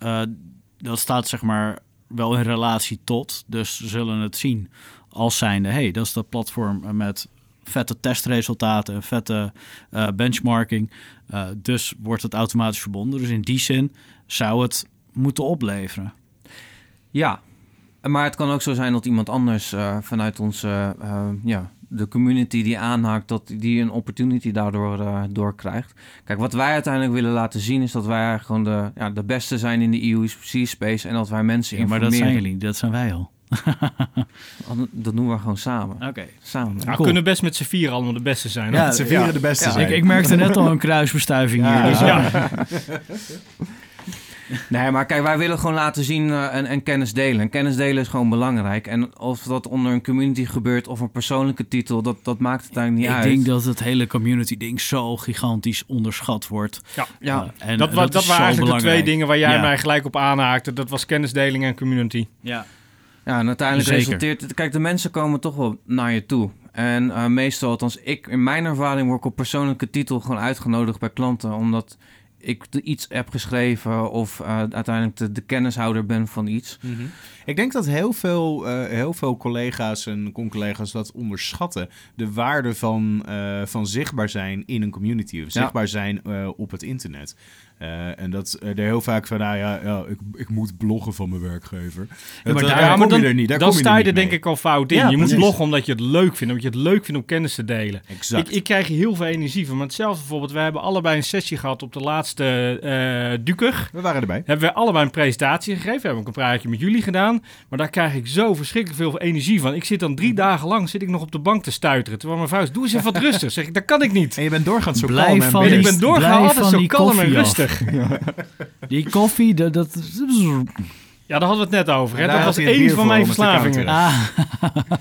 dat staat zeg maar wel in relatie tot. Dus ze zullen het zien als zijnde, hey, dat is dat platform met vette testresultaten en vette benchmarking. Dus wordt het automatisch verbonden. Dus in die zin zou het moeten opleveren. Ja, maar het kan ook zo zijn dat iemand anders eh, vanuit onze, eh, ja, de community die aanhaakt, dat die een opportunity daardoor eh, door krijgt. Kijk, wat wij uiteindelijk willen laten zien is dat wij gewoon de, ja, de beste zijn in de EUC-space en dat wij mensen Ja, maar dat zijn jullie, dat zijn wij al. [LAUGHS] Dat doen we gewoon samen. Oké. Samen. Nou, Cool. We kunnen best met z'n vieren allemaal de beste zijn. Ja, vieren ja. de beste Ja, zijn. Ik, ik merkte net al een kruisbestuiving Ja. hier. Dus, Ja. [LAUGHS] [LAUGHS] Nee, maar kijk, wij willen gewoon laten zien eh, en, en kennis delen. En kennis delen is gewoon belangrijk. En of dat onder een community gebeurt of een persoonlijke titel, dat, dat maakt het eigenlijk niet Ik uit. denk dat het hele community ding zo gigantisch onderschat wordt. Ja. Ja, Eh, en Dat, dat is waren eigenlijk de twee dingen waar jij Ja. mij gelijk op aanhaakte. Dat was kennisdeling en community. Ja. Ja, en uiteindelijk Zeker. resulteert het... Kijk, de mensen komen toch wel naar je toe. En eh, meestal, althans ik, in mijn ervaring word ik op persoonlijke titel gewoon uitgenodigd bij klanten. Omdat ik iets heb geschreven of eh, uiteindelijk de, de kennishouder ben van iets. Mhm. Ik denk dat heel veel, eh, heel veel collega's en con-collega's dat onderschatten. De waarde van, eh, van zichtbaar zijn in een community. Of Ja. zichtbaar zijn op het internet. Eh, en dat eh, er heel vaak van, nou ja, ja ik, ik moet bloggen van mijn werkgever. Maar eh, daar- maar kom dan, je er niet. Daar dan kom je sta je er denk ik al fout in. Ja, je moet bloggen omdat je het leuk vindt. Omdat je het leuk vindt om kennis te delen. Exact. Ik, ik krijg hier heel veel energie van. Maar hetzelfde bijvoorbeeld, we hebben allebei een sessie gehad op de laatste eh Duker. We waren erbij. Hebben we allebei een presentatie gegeven. We hebben ook een praatje met jullie gedaan. Maar daar krijg ik zo verschrikkelijk veel energie van. Ik zit dan drie dagen lang zit ik nog op de bank te stuiteren. Terwijl mijn vrouw is, doe eens even wat [LAUGHS] rustig. Zeg ik, dat kan ik niet. En je bent doorgaans zo Blijf kalm en van En ik ben doorgaan Blijf altijd van zo die kalm en koffie [LAUGHS] Die koffie, dat... dat Ja, daar hadden we het net over. Hè? Dat was één van mijn verslavingen. ah,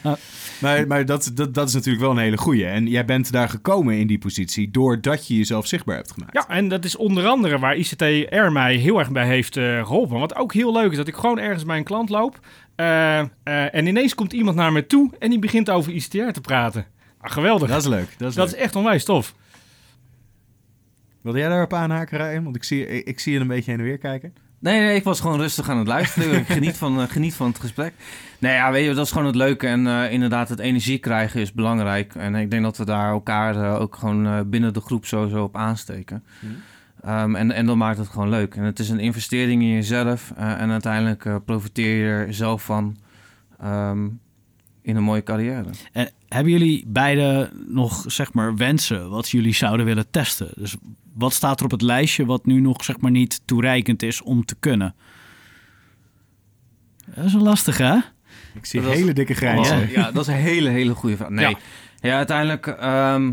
[LAUGHS] Maar, maar dat, dat, dat is natuurlijk wel een hele goeie. En jij bent daar gekomen in die positie doordat je jezelf zichtbaar hebt gemaakt. Ja, en dat is onder andere waar ICTR mij heel erg bij heeft eh, geholpen. Wat ook heel leuk is, dat ik gewoon ergens bij een klant loop. eh, eh, en ineens komt iemand naar me toe en die begint over ICTR te praten. Ah, geweldig. Dat is leuk. Dat is, Dat is echt onwijs tof. Wilde jij daarop aanhaken, Ryan? Want ik zie, ik, ik zie je een beetje heen en weer kijken. Nee, nee, ik was gewoon rustig aan het luisteren. [LAUGHS] ik geniet van, eh, geniet van het gesprek. Nee, ja, weet je, dat is gewoon het leuke. En eh, inderdaad, het energie krijgen is belangrijk. En ik denk dat we daar elkaar eh, ook gewoon eh, binnen de groep sowieso op aansteken. Mhm. Ehm, en, en dat maakt het gewoon leuk. En het is een investering in jezelf. eh, en uiteindelijk eh, profiteer je er zelf van ehm, in een mooie carrière. En hebben jullie beide nog, zeg maar, wensen wat jullie zouden willen testen? Dus wat staat er op het lijstje wat nu nog, zeg maar, niet toereikend is om te kunnen? Dat is een lastige, hè? Ik zie Dat hele dikke grijzen. Ja, dat is een hele, hele goede vraag. Nee, Ja. ja, uiteindelijk... ehm,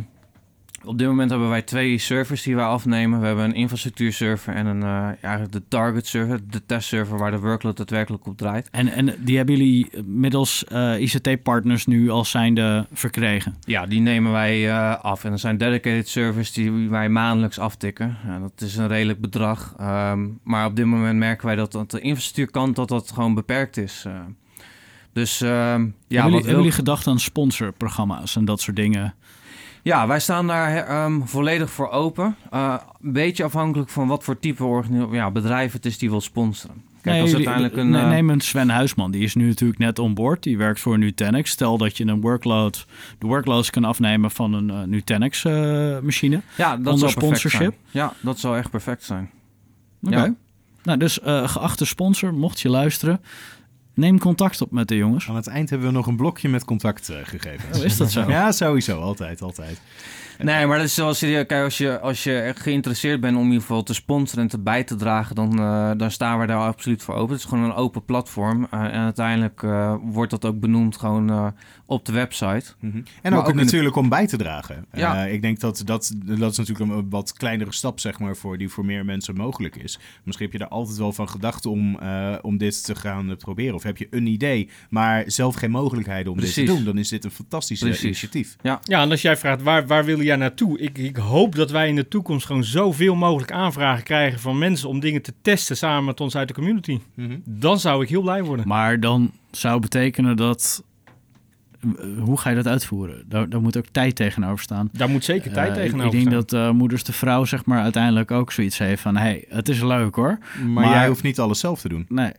op dit moment hebben wij twee servers die wij afnemen. We hebben een infrastructuurserver en een, ja, eigenlijk de target server, de testserver waar de workload daadwerkelijk op draait. En, en die hebben jullie middels eh, ICT-partners nu als zijnde verkregen? Ja, die nemen wij eh, af. En er zijn dedicated servers die wij maandelijks aftikken. Ja, dat is een redelijk bedrag. Ehm, maar op dit moment merken wij dat, dat de infrastructuurkant dat dat gewoon beperkt is. dus ehm, ja, hebben, jullie, wat hebben jullie gedacht aan sponsorprogramma's en dat soort dingen? Ja, wij staan daar ehm, volledig voor open. Eh, een beetje afhankelijk van wat voor type ja, bedrijf het is die wil sponsoren. Kijk, als jullie- uiteindelijk een... ne- eh, Neem een Sven Huisman, die is nu natuurlijk net on board. Die werkt voor Nutanix. Stel dat je een workload, de workloads kan afnemen van een eh, Nutanix-machine. ja, dat zou perfect sponsorship? zijn. Ja, dat zou echt perfect zijn. Oké. Ja. Nou, dus geachte sponsor, mocht je luisteren, neem contact op met de jongens. Aan het eind hebben we nog een blokje met contactgegevens. Oh, is dat zo? Ja, sowieso. Altijd, altijd. Nee, maar dat is zoals je, kijk, als je, als je geïnteresseerd bent om in ieder geval te sponsoren en te bij te dragen, dan, eh, dan staan we daar absoluut voor open. Het is gewoon een open platform. eh, en uiteindelijk eh, wordt dat ook benoemd gewoon eh, op de website. Mhm. En ook, ook in de- natuurlijk om bij te dragen. Ja. Eh, ik denk dat, dat dat is natuurlijk een wat kleinere stap, zeg maar, voor die voor meer mensen mogelijk is. Misschien heb je daar altijd wel van gedacht om, eh, om dit te gaan eh, proberen. Of heb je een idee, maar zelf geen mogelijkheden om dit te doen. Dan is dit een fantastisch Precies. initiatief. Ja, en als jij vraagt waar, waar wil jij naartoe? Ik, ik hoop dat wij in de toekomst gewoon zoveel mogelijk aanvragen krijgen van mensen om dingen te testen samen met ons uit de community. Mhm. Dan zou ik heel blij worden. Maar dan zou betekenen dat... eh, hoe ga je dat uitvoeren? Daar, daar moet ook tijd tegenover staan. Daar moet zeker tijd Eh, ik- tegenover Ik denk staan. dat eh, moeders de vrouw zeg maar uiteindelijk ook zoiets heeft van... hey, het is leuk hoor. Maar, Maar- jij hoeft niet alles zelf te doen. Nee,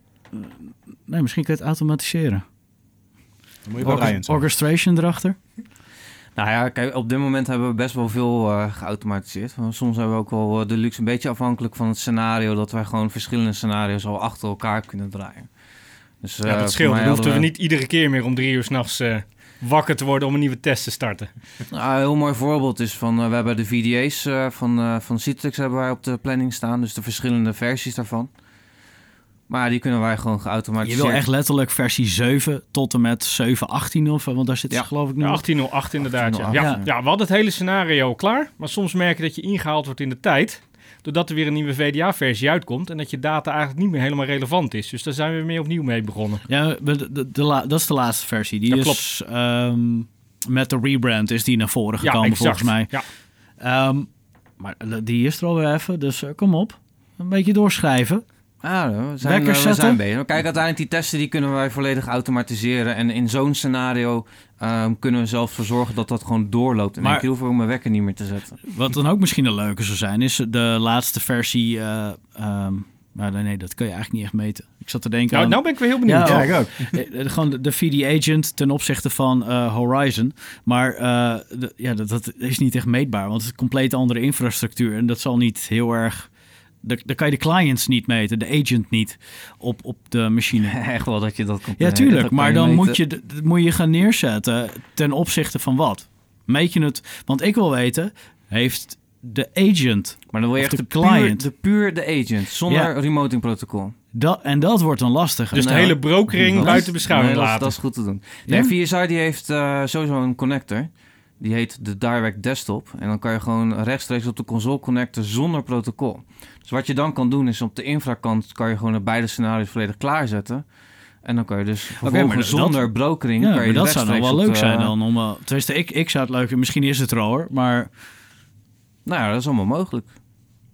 nee misschien kun je het automatiseren. Dan moet je wel orchestration erachter. Nou ja, kijk, op dit moment hebben we best wel veel eh, geautomatiseerd. Want Soms hebben we ook wel eh, de luxe, een beetje afhankelijk van het scenario, dat wij gewoon verschillende scenario's al achter elkaar kunnen draaien. Dus, Ja, eh, dat scheelt. Dan hoefden we niet iedere keer meer om drie uur s'nachts eh wakker te worden om een nieuwe test te starten. [LAUGHS] Nou, een heel mooi voorbeeld is van, we hebben de VDA's eh, van, eh van Citrix hebben wij op de planning staan. Dus de verschillende versies daarvan. Maar ja, die kunnen wij gewoon Je geautomatiseerd. wil echt letterlijk versie 7 tot en met 7.18 of... Want daar zit ze Ja. geloof ik nu Ja, nog. 1808 inderdaad. Ja. 1808, Ja. Ja. we hadden het hele scenario klaar. Maar soms merk je dat je ingehaald wordt in de tijd. Doordat er weer een nieuwe VDA-versie uitkomt. En dat je data eigenlijk niet meer helemaal relevant is. Dus daar zijn we weer opnieuw mee begonnen. Ja, de, de, de la- dat is de laatste versie. Die Ja, is ehm, met de rebrand is die naar voren Ja, gekomen exact. volgens mij. Ja. Ehm, maar die is er alweer even, dus eh, kom op. Een beetje doorschrijven. Ah, we zijn, Wekker eh, we zijn bezig. Kijk, uiteindelijk die testen die kunnen wij volledig automatiseren. En in zo'n scenario ehm, kunnen we zelfs voor zorgen dat dat gewoon doorloopt. En Maar- ik hoef ook mijn wekker niet meer te zetten. Wat dan ook misschien een leuke zou zijn, is de laatste versie. eh, ehm, maar nee, dat kun je eigenlijk niet echt meten. Ik zat te denken Nou, aan nou ben ik weer heel benieuwd. Ja, Ja, ik ook. [LAUGHS] eh, gewoon de, de VD-agent ten opzichte van eh, Horizon. Maar eh, de- ja, dat, dat is niet echt meetbaar, want het is een compleet andere infrastructuur. En dat zal niet heel erg... Dan dan kan je de clients niet meten, de agent niet, op, op de machine. [LAUGHS] Echt wel dat je dat kan Ja, dat tuurlijk. Maar dan meten. moet je, moet je gaan neerzetten ten opzichte van wat? Meet je het? Want ik wil weten, heeft de agent... Maar dan wil je echt de de, puur, client. de puur de agent, zonder Ja. remoting protocol. Dat, en dat wordt dan lastig. Dus de Nou, hele brokering buiten beschouwing nee, dat, is- laten. dat is goed te doen. Ja? Nee, VSI die heeft eh, sowieso een connector. Die heet de Direct Desktop. En dan kan je gewoon rechtstreeks op de console connecten zonder protocol. Dus wat je dan kan doen is op de infrakant kan je gewoon de beide scenario's volledig klaarzetten. En dan kan je dus maar dat- zonder brokering... Ja, kan je maar dat zou dan rechtstreeks wel leuk de- zijn dan. Om, uh, tenminste, ik, ik zou het leuk Misschien is het er al hoor. Maar Nou ja, dat is allemaal mogelijk.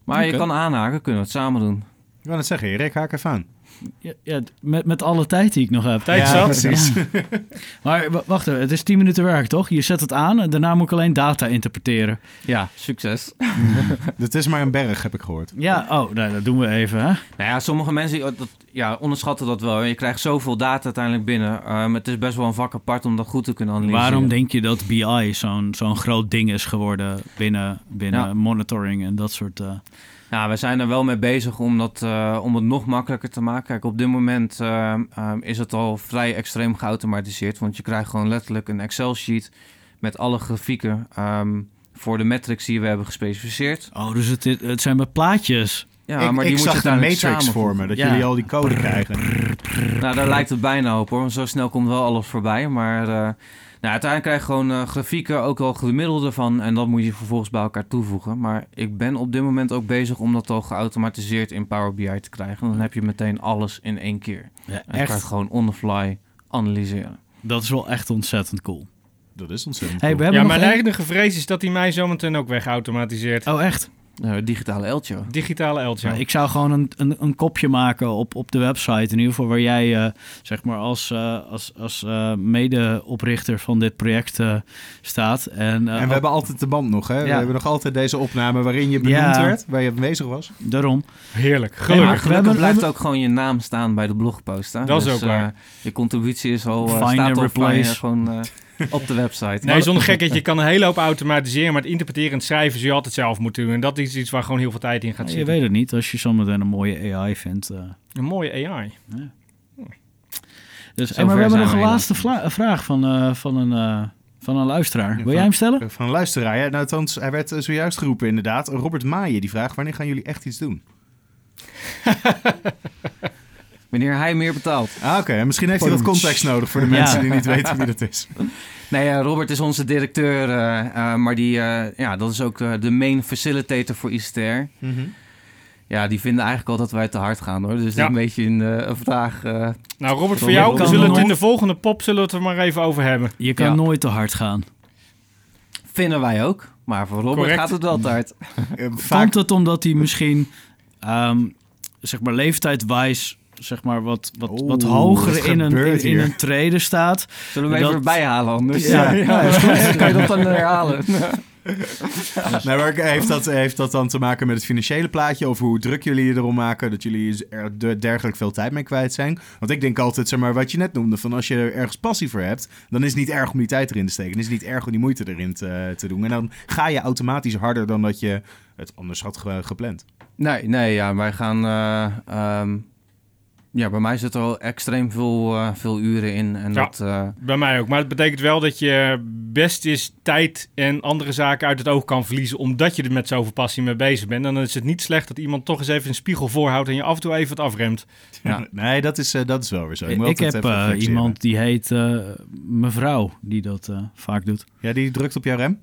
Maar je kan aanhaken, kunnen we het samen doen. Ik wil het zeggen, Rick, haak even aan. Ja, ja, met, met alle tijd die ik nog heb. Tijd Ja, zat. precies. [LAUGHS] Maar wacht even, het is 10 minuten werk, toch? Je zet het aan en daarna moet ik alleen data interpreteren. Ja, succes. [LAUGHS] Het is maar een berg, heb ik gehoord. Ja, oh, nou, dat doen we even, hè? Nou ja, sommige mensen dat, ja, onderschatten dat wel. Je krijgt zoveel data uiteindelijk binnen. Ehm, het is best wel een vak apart om dat goed te kunnen analyseren. Waarom denk je dat BI zo'n zo'n groot ding is geworden binnen, binnen Ja. monitoring en dat soort... eh, Ja, we zijn er wel mee bezig om, dat, eh, om het nog makkelijker te maken. Kijk, op dit moment ehm, ehm, is het al vrij extreem geautomatiseerd. Want je krijgt gewoon letterlijk een Excel-sheet met alle grafieken ehm, voor de metrics die we hebben gespecificeerd. Oh, dus het, het zijn maar plaatjes. Ja, ik maar die ik moet je zag de uiteindelijk matrix vormen, dat Ja. jullie al die code krijgen. Nou, daar lijkt het bijna op hoor. Want zo snel komt wel alles voorbij. Maar eh, nou, uiteindelijk krijg je gewoon eh, grafieken, ook al gemiddelde van. En dat moet je vervolgens bij elkaar toevoegen. Maar ik ben op dit moment ook bezig om dat al geautomatiseerd in Power BI te krijgen. Dan heb je meteen alles in één keer. Ja, En dan kan je echt. gewoon on the fly analyseren. Dat is wel echt ontzettend cool. Dat is ontzettend Hey, we cool. hebben Ja, nog mijn enige vrees is dat hij mij zometeen ook wegautomatiseert. Oh, echt? Eh, digitale Eltje. Digitale Eltje. Ja, ik zou gewoon een, een, een kopje maken op, op de website. In ieder geval waar jij, eh, zeg maar, als, eh, als, als eh, medeoprichter van dit project eh, staat. En, eh, En we hebben altijd de band nog, hè? We hebben nog altijd deze opname waarin je benoemd Ja. werd, waar je aanwezig was. daarom. Heerlijk. Gelukkig. hebben- blijft ook gewoon je naam staan bij de blogpost. Hè? Dat is Dus, ook waar. eh, je contributie is al, Find staat and gewoon eh, op de website. Nee, zonder gekheid. Je kan een hele hoop automatiseren, maar het interpreteren en het schrijven zul je altijd zelf moeten doen. En dat is iets waar gewoon heel veel tijd in gaat je zitten. weet het niet, als je zometeen een mooie AI vindt. eh. Een mooie AI. Dus, Zover hey, maar we hebben nog een laatste vla- vraag van, eh, van, een, eh, van een luisteraar. Wil van- jij hem stellen? Van een luisteraar. Ja, nou, althans, hij werd eh, zojuist geroepen inderdaad. Robert Maaien die vraagt, wanneer gaan jullie echt iets doen? [LAUGHS] Wanneer hij meer betaalt. Ah, oké. En Misschien heeft hij wat context nodig voor de Ja. mensen die niet weten wie dat is. [LAUGHS] Nee, Robert is onze directeur, eh, eh, maar die, eh, ja, dat is ook de main facilitator voor ICTR. Ja, die vinden eigenlijk al dat wij te hard gaan hoor. Dus dat Ja. is een beetje een, eh, een vraag. eh, Nou, Robert, voor jou, we zullen het in de volgende pop zullen we het er maar even over hebben. Je kan Ja. nooit te hard gaan. vinden wij ook. Maar voor Robert Correct. gaat het wel te hard. [LAUGHS] Vaak Komt het omdat hij misschien, ehm, zeg maar, leeftijdswijs, zeg maar, wat, wat, Oeh, wat wat hoger in een, in, in een trede staat? Zullen we Dat- even erbij halen anders? Ja, ja, is goed. kan je dat dan herhalen? [LAUGHS] Nee, maar heeft dat, heeft dat dan te maken met het financiële plaatje? Of hoe druk jullie je erom maken dat jullie er de- dergelijk veel tijd mee kwijt zijn? Want ik denk altijd, zeg maar, wat je net noemde, van als je er ergens passie voor hebt, dan is het niet erg om die tijd erin te steken. Dan is het niet erg om die moeite erin te, te doen. En dan ga je automatisch harder dan dat je het anders had ge- gepland. Nee, nee, ja, wij gaan. eh, ehm, ja, bij mij zit er al extreem veel, eh, veel uren in. En Ja. dat, eh, Bij mij ook. Maar het betekent wel dat je best is tijd en andere zaken uit het oog kan verliezen. Omdat je er met zoveel passie mee bezig bent. En dan is het niet slecht dat iemand toch eens even een spiegel voorhoudt. En je af en toe even wat afremt. Ja. [LAUGHS] Nee, dat is, eh, dat is wel weer zo. Ik, moet altijd heb eh, iemand die heet eh, mevrouw, die dat eh, vaak doet. Ja, die drukt op jouw rem?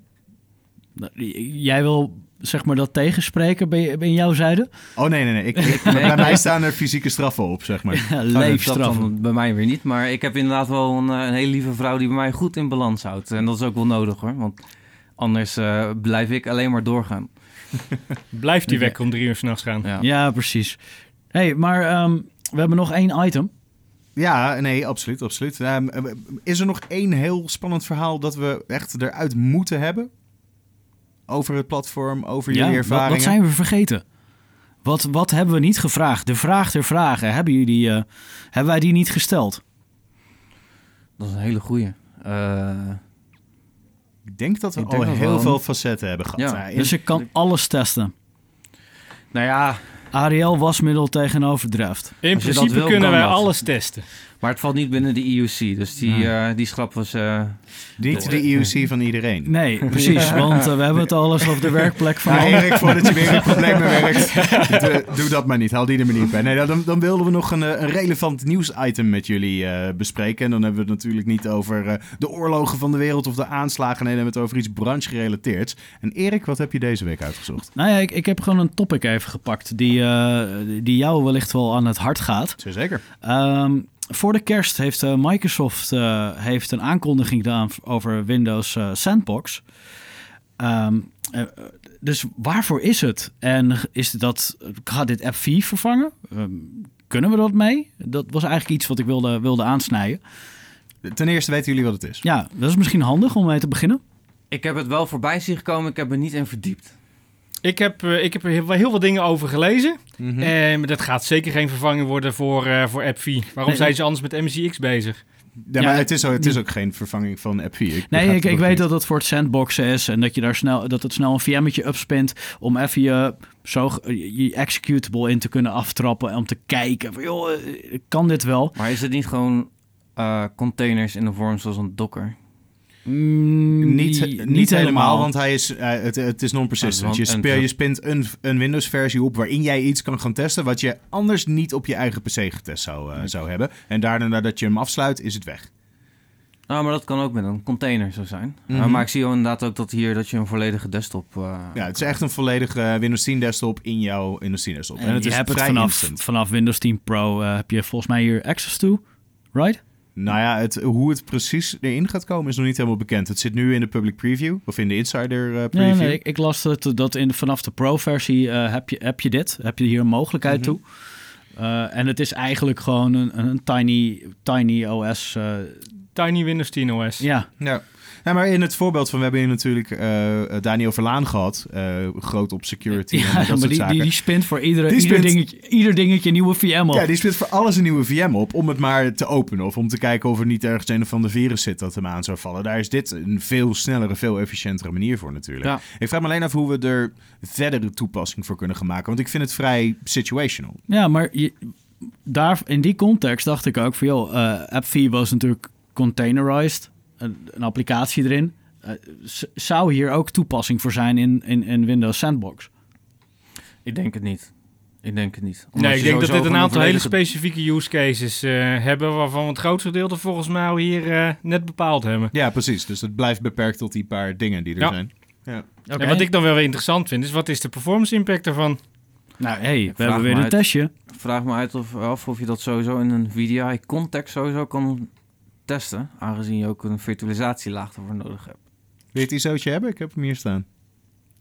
Nou, Jij wil zeg maar dat tegenspreken bij, bij jouw zijde? Oh nee, nee, nee. Ik, ik- Bij [LAUGHS] mij staan er fysieke straffen op, zeg maar. Ja, dat- leefstraf. Dat dan bij mij weer niet. Maar ik heb inderdaad wel een, eh, een hele lieve vrouw die bij mij goed in balans houdt. En dat is ook wel nodig hoor. Want anders eh, blijf ik alleen maar doorgaan. [LAUGHS] Blijft die wekker om drie uur s'nachts gaan. Ja. Ja, precies. hey, maar ehm, we hebben nog één item. Ja, nee, absoluut, absoluut. Ehm, eh, is er nog één heel spannend verhaal dat we echt eruit moeten hebben? Over het platform, over jullie Ja, wat, ervaringen? wat zijn we vergeten? Wat, wat hebben we niet gevraagd? De vraag ter vragen, hebben, jullie, eh, hebben wij die niet gesteld? Dat is een hele goeie. Eh, Ik denk dat we al dat heel veel facetten hebben gehad. Ja, Dus ik kan alles testen. nou ja, Ariel wasmiddel tegen overdrift. In principe kunnen wij alles testen. Maar het valt niet binnen de IUC. Dus die, eh, die schrappen we ze. Niet de IUC van iedereen. Nee, [LAUGHS] precies. Want eh, we hebben het al eens over de werkplek van... Ja, Erik, voordat je weer in [LAUGHS] problemen werkt, doe, doe dat maar niet. Haal die er maar niet bij. Nee, dan, dan wilden we nog een, eh, een relevant nieuwsitem met jullie eh, bespreken. En dan hebben we het natuurlijk niet over eh, de oorlogen van de wereld of de aanslagen. Nee, dan hebben we het over iets branchegerelateerds. En Erik, wat heb je deze week uitgezocht? Nou ja, ik, ik heb gewoon een topic even gepakt die, eh, die jou wellicht wel aan het hart gaat. Zeker. Ehm, voor de kerst heeft eh, Microsoft eh, heeft een aankondiging gedaan over Windows eh, Sandbox. Ehm, eh, dus waarvoor is het? En is dat, gaat dit app 4 vervangen? Ehm, kunnen we dat mee? Dat was eigenlijk iets wat ik wilde, wilde aansnijden. Ten eerste weten jullie wat het is. Ja, dat is misschien handig om mee te beginnen. Ik heb het wel voorbij zien gekomen, ik heb er niet in verdiept. Ik heb, eh, ik heb er heel, heel veel dingen over gelezen. Mhm. En dat gaat zeker geen vervanging worden voor, eh voor AppV. Waarom Nee, zijn ze anders met MCX bezig? Ja, maar Ja, het is, ook, het is ook geen vervanging van AppV. Ik Nee, begrijp ik, ik weet niet. dat het voor het sandboxen is en dat je daar snel dat het snel een VM'tje upspint om even je, zo, je executable in te kunnen aftrappen en om te kijken van joh, eh, kan dit wel? Maar is het niet gewoon eh, containers in de vorm zoals een docker? Mm, Niet, niet, helemaal, want hij is, eh, het, het is non-persistent. Ja, je, want- spe- en- je spint een, een Windows-versie op waarin jij iets kan gaan testen... wat je anders niet op je eigen PC getest zou, eh, zou hebben. En daarna, nadat je hem afsluit, is het weg. Nou, maar dat kan ook met een container zo zijn. Mhm. Uh, maar ik zie wel inderdaad ook dat hier dat je een volledige desktop... uh, Ja, het is echt een volledige Windows 10 desktop in jouw Windows 10 desktop. En, En het je is hebt het vanaf, instant. vanaf Windows 10 Pro eh, heb je volgens mij hier access to, right? Nou ja, het, hoe het precies erin gaat komen is nog niet helemaal bekend. Het zit nu in de public preview, of in de insider eh, preview. Nee, nee, ik, ik las dat, dat in, vanaf de Pro-versie eh, heb, je, heb je dit. Heb je hier een mogelijkheid Mhm. toe. Eh, en het is eigenlijk gewoon een, een tiny, tiny OS. eh, Tiny Windows 10 OS. ja, Ja. Ja, maar in het voorbeeld van, we hebben hier natuurlijk eh, Daniel Verlaan gehad. eh, groot op security en ja dat [LAUGHS] maar soort die, zaken. die, die spint voor iedere, Die ieder, spint- dingetje, ieder dingetje een nieuwe VM op. Ja, die speelt voor alles een nieuwe VM op om het maar te openen. Of om te kijken of er niet ergens een of ander virus zit dat hem aan zou vallen. Daar is dit een veel snellere, veel efficiëntere manier voor natuurlijk. Ja. Ik vraag me alleen af hoe we er verdere toepassing voor kunnen gaan maken. Want ik vind het vrij situational. Ja, maar je, daar, in die context dacht ik ook van, joh, eh AppV was natuurlijk containerized, een, een applicatie erin. Eh, zou hier ook toepassing voor zijn in, in, in Windows Sandbox? Ik denk het niet. Ik denk het niet. Omdat Nee, ik denk dat dit een aantal hele specifieke use cases eh, hebben... waarvan we het grootste gedeelte volgens mij al hier eh, net bepaald hebben. Ja, precies. Dus het blijft beperkt tot die paar dingen die er Ja. zijn. Ja. Oké. En wat ik dan wel weer interessant vind... is wat is de performance impact ervan? Nou, hey, we hebben weer een uit. testje. vraag me uit of, af of je dat sowieso in een VDI-context sowieso kan testen. Aangezien je ook een virtualisatielaag ervoor nodig hebt. Wil je het ISO'tje hebben? Ik heb hem hier staan.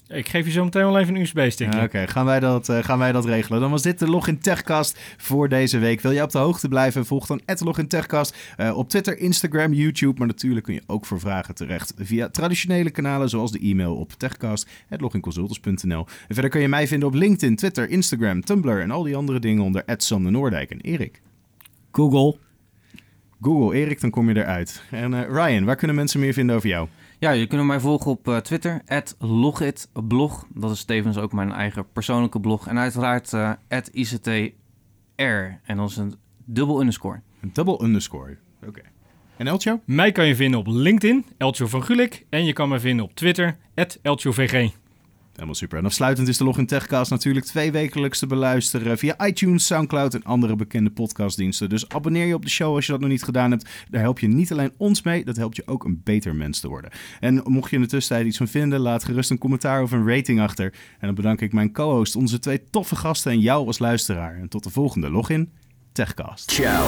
Ik geef je zo meteen wel even een USB-stickje. Ja, Oké, gaan, wij dat, eh, gaan wij dat regelen. Dan was dit de Login Techcast voor deze week. Wil je op de hoogte blijven? Volg dan Login Techcast eh, op Twitter, Instagram, YouTube. Maar natuurlijk kun je ook voor vragen terecht via traditionele kanalen zoals de e-mail op techcast.loginconsultants.nl. En verder kun je mij vinden op LinkedIn, Twitter, Instagram, Tumblr en al die andere dingen onder Sander Noordijk en Erik. Google. Google Erik, dan kom je eruit. En eh, Ryan, waar kunnen mensen meer vinden over jou? Ja, je kunt mij volgen op eh, Twitter, logitblog. Dat is tevens ook mijn eigen persoonlijke blog. En uiteraard eh @ictr. En dat is een dubbel underscore. Een double underscore. Oké. En Eltjo? Mij kan je vinden op LinkedIn, Eltjo van Gulik. En je kan me vinden op Twitter, EltjoVG. Helemaal super. En afsluitend is de Login Techcast natuurlijk twee wekelijks te beluisteren via iTunes, Soundcloud en andere bekende podcastdiensten. Dus abonneer je op de show als je dat nog niet gedaan hebt. Daar help je niet alleen ons mee, dat helpt je ook een beter mens te worden. En mocht je in de tussentijd iets van vinden, laat gerust een commentaar of een rating achter. En dan bedank ik mijn co-host, onze twee toffe gasten en jou als luisteraar. En tot de volgende Login Techcast. Ciao.